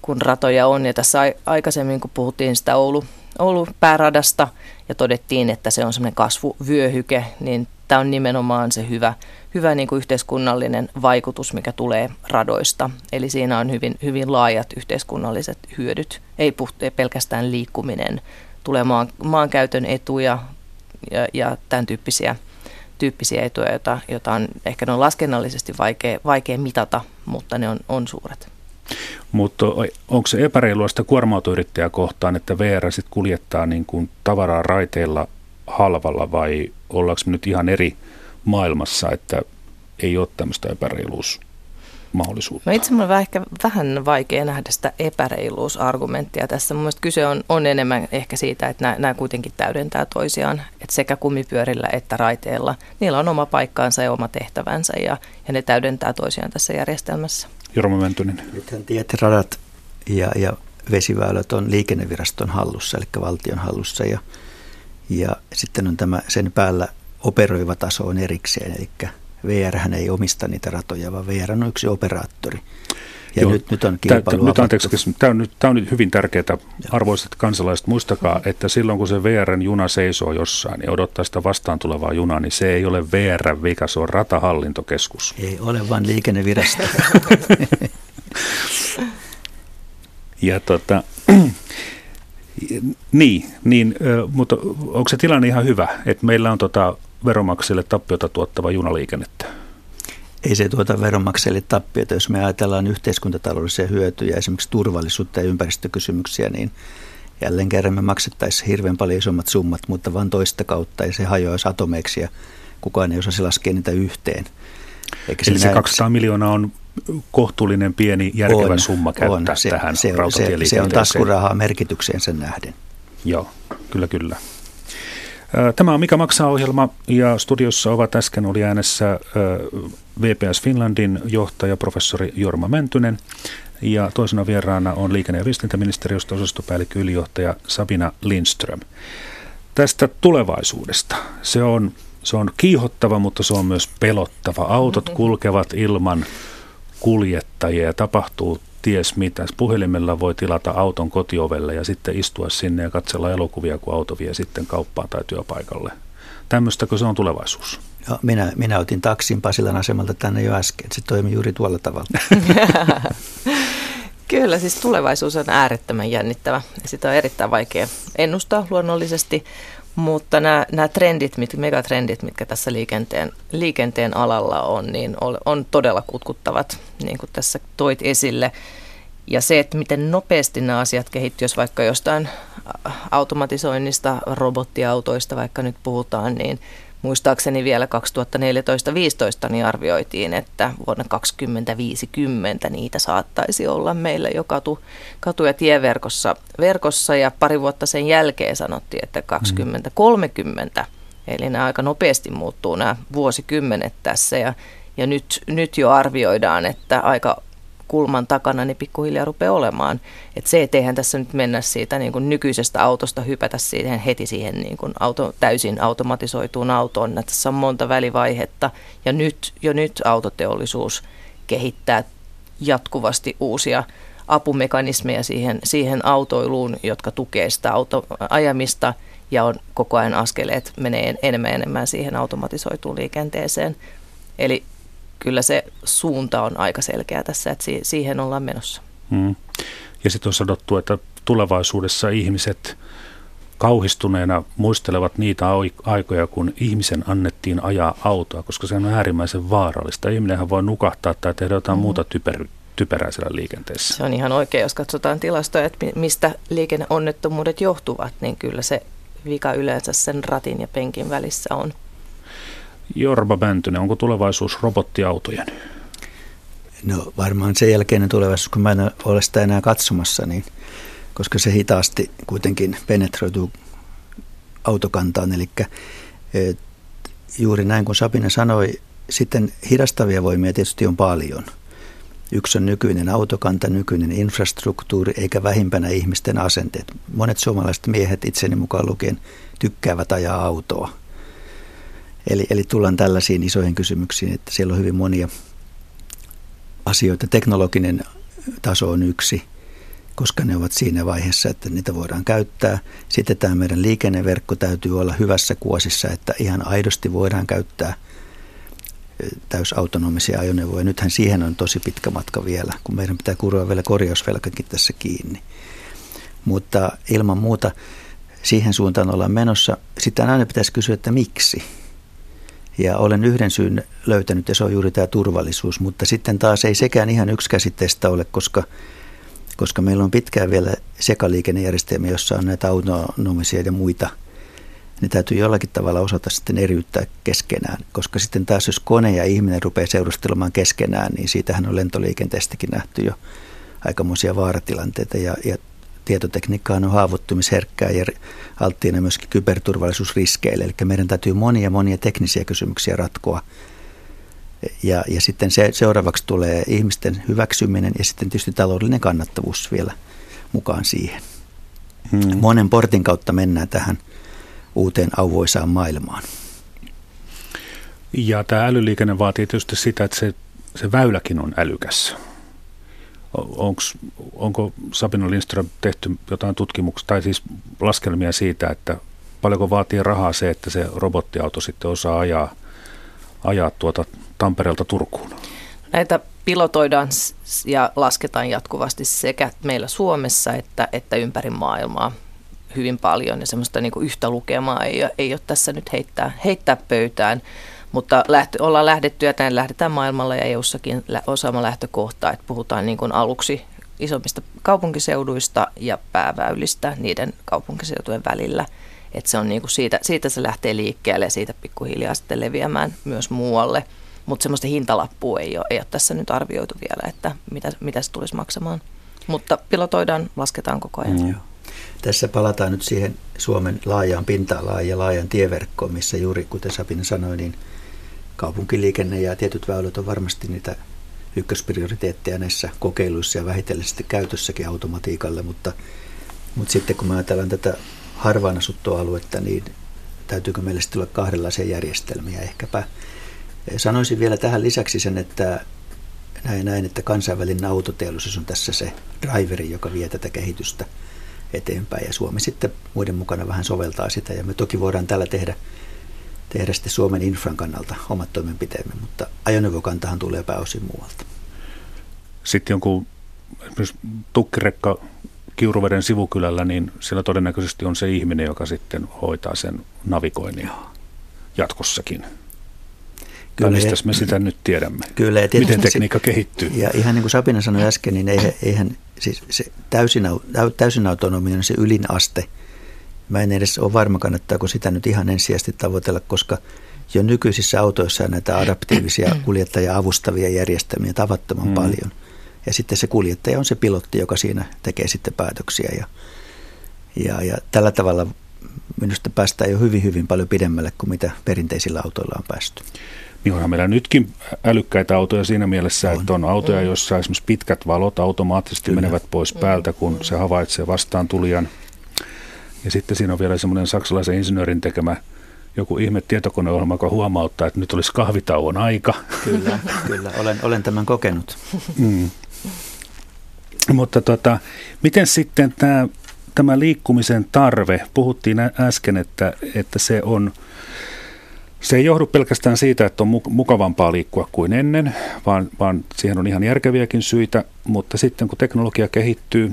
kun ratoja on. Ja tässä aikaisemmin, kun puhuttiin sitä Oulu, Oulu pääradasta ja todettiin, että se on semmoinen kasvuvyöhyke, niin tämä on nimenomaan se hyvä, hyvä niin kuin yhteiskunnallinen vaikutus, mikä tulee radoista. Eli siinä on hyvin, hyvin laajat yhteiskunnalliset hyödyt, ei, puht, ei pelkästään liikkuminen, tulee maan, maankäytön etuja ja, ja tämän tyyppisiä tyyppisiä etuja, joita, joita on ehkä ne on laskennallisesti vaikea, vaikea mitata, mutta ne on, on suuret. Mutta onko se epäreilua sitä kuorma kohtaan, että VR sit kuljettaa niin kuin tavaraa raiteilla halvalla vai ollaanko me nyt ihan eri maailmassa, että ei ole tämmöistä epäreiluus mahdollisuutta. No itse on ehkä vähän vaikea nähdä sitä epäreiluusargumenttia tässä. Mun mielestä kyse on, on enemmän ehkä siitä, että nämä, nämä kuitenkin täydentää toisiaan. Että sekä kumipyörillä että raiteilla, niillä on oma paikkaansa ja oma tehtävänsä ja, ja ne täydentää toisiaan tässä järjestelmässä. Jorma Mentynen. Nythän tiet, radat ja, ja vesiväylät on liikenneviraston hallussa, eli valtion hallussa ja, ja sitten on tämä sen päällä operoiva taso on erikseen, eli VR ei omista niitä ratoja, vaan VR on yksi operaattori. Ja Joo, nyt, nyt on kilpailu tämä, nyt, anteeksi, tämä, on nyt, tämä on nyt hyvin tärkeää. Arvoisat kansalaiset, muistakaa, että silloin kun se VRn juna seisoo jossain ja odottaa sitä vastaan tulevaa junaa, niin se ei ole VR vika, se on ratahallintokeskus. Ei ole, vaan liikennevirasto. [laughs] ja tota, [clears throat] niin, niin, mutta onko se tilanne ihan hyvä, että meillä on tota veromaksajille tappiota tuottava junaliikennettä? Ei se tuota veronmaksajille tappiota. Jos me ajatellaan yhteiskuntataloudellisia hyötyjä, esimerkiksi turvallisuutta ja ympäristökysymyksiä, niin jälleen kerran me maksettaisiin hirveän paljon isommat summat, mutta vain toista kautta ja se hajoaisi atomeiksi ja kukaan ei osaisi laskea niitä yhteen. Eikä Eli se 200 miljoonaa on kohtuullinen pieni järkevä on, summa käyttää on. Se, tähän se, se, se on taskurahaa merkitykseen sen nähden. Joo, kyllä kyllä. Tämä on Mikä maksaa ohjelma ja studiossa ovat äsken oli äänessä VPS Finlandin johtaja professori Jorma Mäntynen ja toisena vieraana on liikenne- ja viestintäministeriöstä osastopäällikkö ylijohtaja Sabina Lindström. Tästä tulevaisuudesta. Se on, se on kiihottava, mutta se on myös pelottava. Autot mm-hmm. kulkevat ilman kuljettajia ja tapahtuu ties mitä. Puhelimella voi tilata auton kotiovelle ja sitten istua sinne ja katsella elokuvia, kun auto vie sitten kauppaan tai työpaikalle. Tämmöistäkö se on tulevaisuus? No, minä, minä otin taksin Pasilan asemalta tänne jo äsken. Se toimi juuri tuolla tavalla. [laughs] Kyllä, siis tulevaisuus on äärettömän jännittävä ja sitä on erittäin vaikea ennustaa luonnollisesti, mutta nämä, nämä trendit, mit, megatrendit, mitkä tässä liikenteen, liikenteen alalla on, niin on, on todella kutkuttavat, niin kuin tässä toit esille. Ja se, että miten nopeasti nämä asiat kehittyvät, vaikka jostain automatisoinnista, robottiautoista vaikka nyt puhutaan, niin muistaakseni vielä 2014-2015 niin arvioitiin, että vuonna 2050 niitä saattaisi olla meillä jo katu, katu- ja tieverkossa verkossa, ja pari vuotta sen jälkeen sanottiin, että 2030, mm. eli nämä aika nopeasti muuttuu nämä vuosikymmenet tässä, ja, ja nyt, nyt jo arvioidaan, että aika kulman takana, niin pikkuhiljaa rupeaa olemaan. Et se, etteihän tässä nyt mennä siitä niin kuin nykyisestä autosta, hypätä siihen heti siihen niin kuin auto, täysin automatisoituun autoon. Tässä on monta välivaihetta ja nyt, jo nyt autoteollisuus kehittää jatkuvasti uusia apumekanismeja siihen, siihen autoiluun, jotka tukee sitä auto, ajamista ja on koko ajan askeleet menee enemmän enemmän siihen automatisoituun liikenteeseen. Eli kyllä se suunta on aika selkeä tässä, että siihen ollaan menossa. Hmm. Ja sitten on sanottu, että tulevaisuudessa ihmiset kauhistuneena muistelevat niitä aikoja, kun ihmisen annettiin ajaa autoa, koska se on äärimmäisen vaarallista. Ihminenhän voi nukahtaa tai tehdä jotain mm-hmm. muuta typer, typerää siellä liikenteessä. Se on ihan oikein, jos katsotaan tilastoja, että mistä liikenneonnettomuudet johtuvat, niin kyllä se vika yleensä sen ratin ja penkin välissä on. Jorba Bäntynen, onko tulevaisuus robottiautojen? No varmaan sen jälkeinen tulevaisuus, kun mä en ole sitä enää katsomassa, niin koska se hitaasti kuitenkin penetroituu autokantaan. Eli juuri näin kuin Sabine sanoi, sitten hidastavia voimia tietysti on paljon. Yksi on nykyinen autokanta, nykyinen infrastruktuuri, eikä vähimpänä ihmisten asenteet. Monet suomalaiset miehet, itseni mukaan lukien, tykkäävät ajaa autoa – Eli, eli tullaan tällaisiin isoihin kysymyksiin, että siellä on hyvin monia asioita. Teknologinen taso on yksi, koska ne ovat siinä vaiheessa, että niitä voidaan käyttää. Sitten tämä meidän liikenneverkko täytyy olla hyvässä kuosissa, että ihan aidosti voidaan käyttää täysautonomisia ajoneuvoja. Nythän siihen on tosi pitkä matka vielä, kun meidän pitää kuroa vielä korjausvelkakin tässä kiinni. Mutta ilman muuta siihen suuntaan ollaan menossa. Sitten aina pitäisi kysyä, että miksi? Ja olen yhden syyn löytänyt ja se on juuri tämä turvallisuus, mutta sitten taas ei sekään ihan yksikäsitteistä ole, koska, koska meillä on pitkään vielä sekaliikennejärjestelmiä, jossa on näitä autonomisia ja muita. Ne täytyy jollakin tavalla osata sitten eriyttää keskenään, koska sitten taas jos kone ja ihminen rupeaa seurustelemaan keskenään, niin siitähän on lentoliikenteestäkin nähty jo aikamoisia vaaratilanteita. Ja, ja tietotekniikka on haavoittumisherkkää ja alttiina myöskin kyberturvallisuusriskeille. Eli meidän täytyy monia monia teknisiä kysymyksiä ratkoa. Ja, ja sitten se, seuraavaksi tulee ihmisten hyväksyminen ja sitten tietysti taloudellinen kannattavuus vielä mukaan siihen. Hmm. Monen portin kautta mennään tähän uuteen auvoisaan maailmaan. Ja tämä älyliikenne vaatii tietysti sitä, että se, se väyläkin on älykäs. Onks, onko Sabina Lindström tehty jotain tutkimuksia tai siis laskelmia siitä, että paljonko vaatii rahaa se, että se robottiauto sitten osaa ajaa, ajaa tuota Tampereelta Turkuun? Näitä pilotoidaan ja lasketaan jatkuvasti sekä meillä Suomessa että, että ympäri maailmaa hyvin paljon ja semmoista niin yhtä lukemaa ei, ei ole tässä nyt heittää, heittää pöytään. Mutta lähtö, ollaan lähdetty ja tämän lähdetään maailmalla ja EU-sakin osaama lähtökohta, että puhutaan niin kuin aluksi isommista kaupunkiseuduista ja pääväylistä niiden kaupunkiseutujen välillä. Että se on niin kuin siitä, siitä se lähtee liikkeelle ja siitä pikkuhiljaa sitten leviämään myös muualle. Mutta semmoista hintalappua ei ole, ei ole tässä nyt arvioitu vielä, että mitä, mitä se tulisi maksamaan. Mutta pilotoidaan, lasketaan koko ajan. Mm, Tässä palataan nyt siihen Suomen laajaan pinta-alaan ja laajan tieverkkoon, missä juuri kuten Sabine sanoi, niin – kaupunkiliikenne ja tietyt väylät on varmasti niitä ykkösprioriteetteja näissä kokeiluissa ja vähitellisesti käytössäkin automatiikalle, mutta, mutta sitten kun me ajatellaan tätä harvaan asuttua aluetta, niin täytyykö meille sitten olla kahdenlaisia järjestelmiä. Ehkäpä sanoisin vielä tähän lisäksi sen, että näin, näin, että kansainvälinen autoteollisuus on tässä se driveri, joka vie tätä kehitystä eteenpäin ja Suomi sitten muiden mukana vähän soveltaa sitä ja me toki voidaan tällä tehdä, tehdä sitten Suomen infran kannalta omat toimenpiteemme, mutta ajoneuvokantahan tulee pääosin muualta. Sitten jonkun esimerkiksi tukkirekka Kiuruveden sivukylällä, niin siellä todennäköisesti on se ihminen, joka sitten hoitaa sen navigoinnin jatkossakin. Kyllä, mistä me sitä nyt tiedämme? Kyllä, ja Miten tekniikka kehittyy? Ja ihan niin kuin Sabina sanoi äsken, niin eihän, eihän siis se täysin, täysin autonominen on se ylin aste. Mä en edes ole varma, kannattaako sitä nyt ihan ensisijaisesti tavoitella, koska jo nykyisissä autoissa on näitä adaptiivisia [clears throat] kuljettajia avustavia järjestelmiä tavattoman mm. paljon. Ja sitten se kuljettaja on se pilotti, joka siinä tekee sitten päätöksiä. Ja, ja, ja tällä tavalla minusta päästään jo hyvin, hyvin paljon pidemmälle kuin mitä perinteisillä autoilla on päästy. Niin onhan meillä nytkin älykkäitä autoja siinä mielessä, on. että on autoja, joissa esimerkiksi pitkät valot automaattisesti Kyllä. menevät pois päältä, kun se havaitsee vastaan tulijan. Ja sitten siinä on vielä semmoinen saksalaisen insinöörin tekemä joku ihme tietokoneohjelma, joka huomauttaa, että nyt olisi kahvitauon aika. Kyllä, kyllä. Olen, olen tämän kokenut. Mm. Mutta tota, miten sitten tämä, tämä liikkumisen tarve, puhuttiin äsken, että, että se on – se ei johdu pelkästään siitä, että on mukavampaa liikkua kuin ennen, vaan, vaan siihen on ihan järkeviäkin syitä, mutta sitten kun teknologia kehittyy,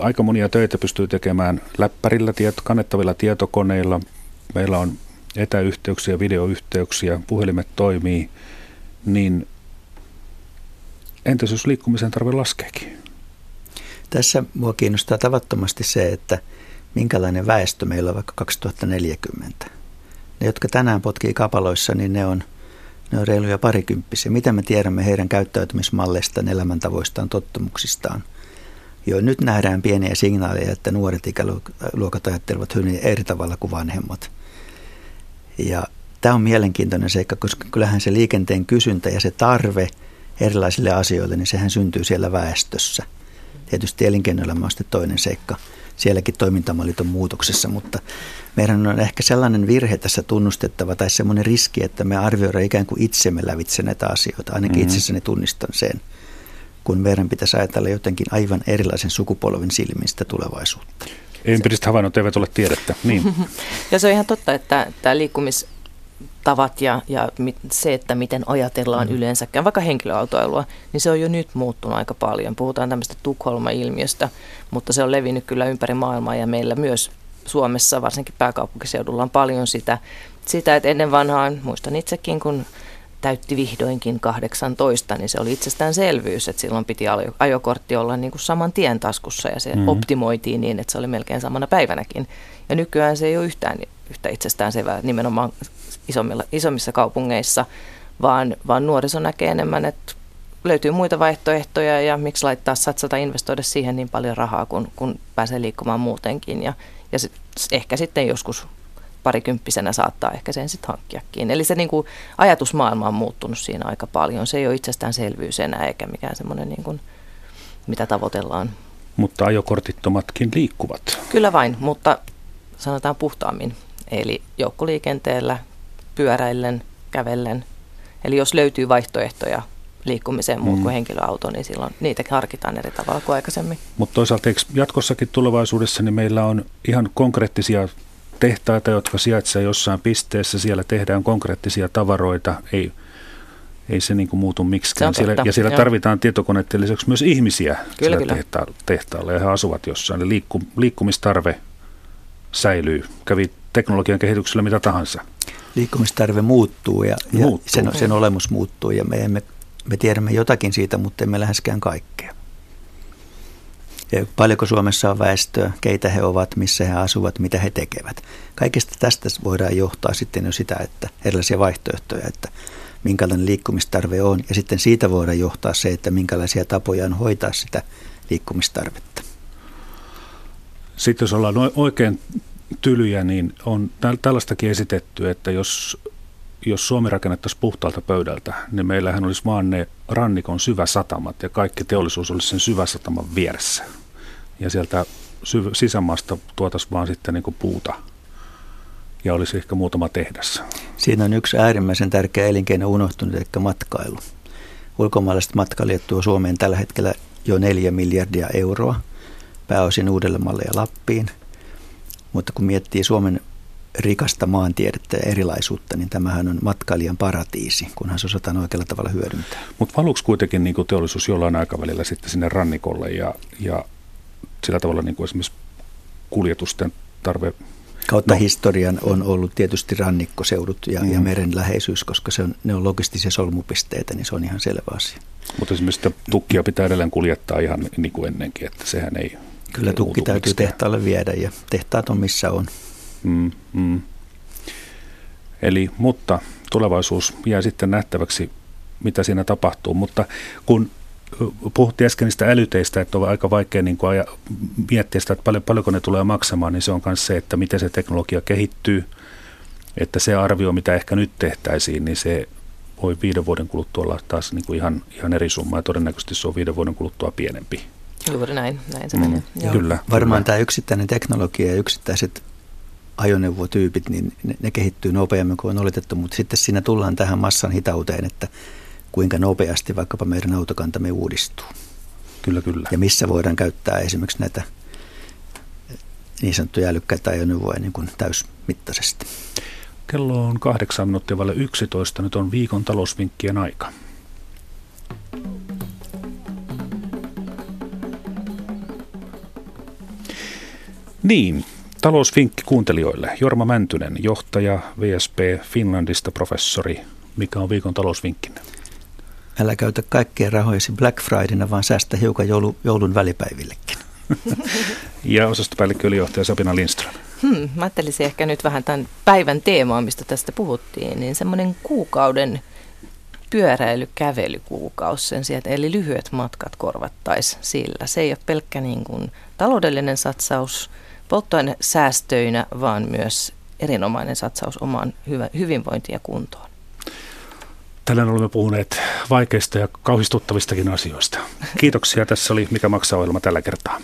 aika monia töitä pystyy tekemään läppärillä, kannettavilla tietokoneilla. Meillä on etäyhteyksiä, videoyhteyksiä, puhelimet toimii, niin entäs jos liikkumisen tarve laskeekin? Tässä mua kiinnostaa tavattomasti se, että minkälainen väestö meillä on vaikka 2040 ne, jotka tänään potkii kapaloissa, niin ne on, ne on reiluja parikymppisiä. Mitä me tiedämme heidän käyttäytymismalleistaan, elämäntavoistaan, tottumuksistaan? Jo nyt nähdään pieniä signaaleja, että nuoret ikäluokat ajattelevat hyvin eri tavalla kuin vanhemmat. Ja tämä on mielenkiintoinen seikka, koska kyllähän se liikenteen kysyntä ja se tarve erilaisille asioille, niin sehän syntyy siellä väestössä. Tietysti elinkeinoelämä on sitten toinen seikka. Sielläkin toimintamallit on muutoksessa, mutta meidän on ehkä sellainen virhe tässä tunnustettava tai semmoinen riski, että me arvioidaan ikään kuin itsemme lävitse näitä asioita. Ainakin mm-hmm. itsessäni tunnistan sen, kun meidän pitäisi ajatella jotenkin aivan erilaisen sukupolven silmistä tulevaisuutta. Empiiriset havainnot eivät ole tiedettä. Niin. [laughs] ja se on ihan totta, että tämä liikkumis tavat ja, ja se, että miten ajatellaan mm. yleensäkään vaikka henkilöautoilua, niin se on jo nyt muuttunut aika paljon. Puhutaan tämmöistä Tukholma-ilmiöstä, mutta se on levinnyt kyllä ympäri maailmaa ja meillä myös Suomessa, varsinkin pääkaupunkiseudulla on paljon sitä, sitä että ennen vanhaan, muistan itsekin, kun täytti vihdoinkin 18, niin se oli itsestäänselvyys, että silloin piti ajokortti olla niin kuin saman tien taskussa ja se mm-hmm. optimoitiin niin, että se oli melkein samana päivänäkin. Ja nykyään se ei ole yhtään yhtä itsestäänsevää nimenomaan isommilla, isommissa kaupungeissa, vaan, vaan nuoriso näkee enemmän, että löytyy muita vaihtoehtoja ja miksi laittaa satsata investoida siihen niin paljon rahaa, kun, kun pääsee liikkumaan muutenkin. Ja, ja sit, ehkä sitten joskus parikymppisenä saattaa ehkä sen sitten hankkiakin. Eli se niin kuin, ajatusmaailma on muuttunut siinä aika paljon. Se ei ole itsestäänselvyys enää eikä mikään semmoinen, niin kuin, mitä tavoitellaan. Mutta ajokortittomatkin liikkuvat. Kyllä vain, mutta sanotaan puhtaammin. Eli joukkoliikenteellä, pyöräillen, kävellen. Eli jos löytyy vaihtoehtoja liikkumiseen muun mm. kuin henkilöauto, niin silloin niitä harkitaan eri tavalla kuin aikaisemmin. Mutta toisaalta eikö jatkossakin tulevaisuudessa niin meillä on ihan konkreettisia tehtaita, jotka sijaitsevat jossain pisteessä, siellä tehdään konkreettisia tavaroita, ei, ei se niin kuin muutu miksikään. Siellä, ja siellä Joo. tarvitaan tietokoneiden lisäksi myös ihmisiä kyllä, siellä kyllä. Tehta- tehtaalla ja he asuvat jossain. Eli liikku, liikkumistarve säilyy, kävi teknologian kehityksellä mitä tahansa. Liikkumistarve muuttuu ja, muuttuu. ja sen, sen olemus muuttuu ja me, emme, me tiedämme jotakin siitä, mutta emme läheskään kaikkea. Ja paljonko Suomessa on väestöä, keitä he ovat, missä he asuvat, mitä he tekevät. Kaikesta tästä voidaan johtaa sitten jo sitä, että erilaisia vaihtoehtoja, että minkälainen liikkumistarve on. Ja sitten siitä voidaan johtaa se, että minkälaisia tapoja on hoitaa sitä liikkumistarvetta. Sitten jos ollaan oikein tylyjä, niin on tällaistakin esitetty, että jos, jos Suomi rakennettaisiin puhtaalta pöydältä, niin meillähän olisi vaan ne rannikon syväsatamat ja kaikki teollisuus olisi sen syväsataman vieressä. Ja sieltä syv- sisämaasta tuotaisiin vaan sitten niin puuta ja olisi ehkä muutama tehdas. Siinä on yksi äärimmäisen tärkeä elinkeino unohtunut, eli matkailu. Ulkomaalaiset matkailijat tuo Suomeen tällä hetkellä jo neljä miljardia euroa, pääosin Uudellemaalle ja Lappiin. Mutta kun miettii Suomen rikasta maantiedettä ja erilaisuutta, niin tämähän on matkailijan paratiisi, kunhan se osataan oikealla tavalla hyödyntää. Mutta valuuko kuitenkin niin teollisuus jollain aikavälillä sitten sinne rannikolle ja, ja sillä tavalla niin kuin esimerkiksi kuljetusten tarve Kautta no. historian on ollut tietysti rannikkoseudut ja, mm. ja meren läheisyys, koska se on, ne on logistisia solmupisteitä, niin se on ihan selvä asia. Mutta esimerkiksi tukkia pitää edelleen kuljettaa ihan niin kuin ennenkin, että sehän ei... Kyllä tukki täytyy miksikään. tehtaalle viedä ja tehtaat on missä on. Mm, mm. Eli, mutta tulevaisuus jää sitten nähtäväksi, mitä siinä tapahtuu. Mutta kun puhuttiin äsken niistä älyteistä, että on aika vaikea niin kuin aja, miettiä sitä, että paljon, paljonko ne tulee maksamaan, niin se on myös se, että miten se teknologia kehittyy, että se arvio, mitä ehkä nyt tehtäisiin, niin se voi viiden vuoden kuluttua olla taas niin kuin ihan, ihan eri summa ja todennäköisesti se on viiden vuoden kuluttua pienempi. Juuri näin, näin se mm, menee. Kyllä. Varmaan kyllä. tämä yksittäinen teknologia ja yksittäiset ajoneuvotyypit, niin ne, ne kehittyy nopeammin kuin on oletettu, mutta sitten siinä tullaan tähän massan hitauteen, että kuinka nopeasti vaikkapa meidän autokantamme uudistuu. Kyllä, kyllä. Ja missä voidaan käyttää esimerkiksi näitä niin sanottuja älykkäitä ajoneuvoja niin kuin täysmittaisesti. Kello on kahdeksan minuuttia vaille 11. Nyt on viikon talousvinkkien aika. Niin, talousvinkki kuuntelijoille. Jorma Mäntynen, johtaja VSP Finlandista, professori. Mikä on viikon talousvinkkinne? Älä käytä kaikkea rahoisi Black Fridayna, vaan säästä hiukan joulu, joulun välipäivillekin. [laughs] ja osastopäällikkö ylijohtaja Sabina Lindström. Hmm, mä ajattelisin ehkä nyt vähän tämän päivän teemaa, mistä tästä puhuttiin, niin semmoinen kuukauden pyöräily, kävelykuukausi sen sijaan, eli lyhyet matkat korvattaisiin sillä. Se ei ole pelkkä niin kuin taloudellinen satsaus polttoainesäästöinä, vaan myös erinomainen satsaus omaan hyvä, hyvinvointiin ja kuntoon. Tänään olemme puhuneet vaikeista ja kauhistuttavistakin asioista. Kiitoksia. Tässä oli Mikä maksaa ohjelma tällä kertaa.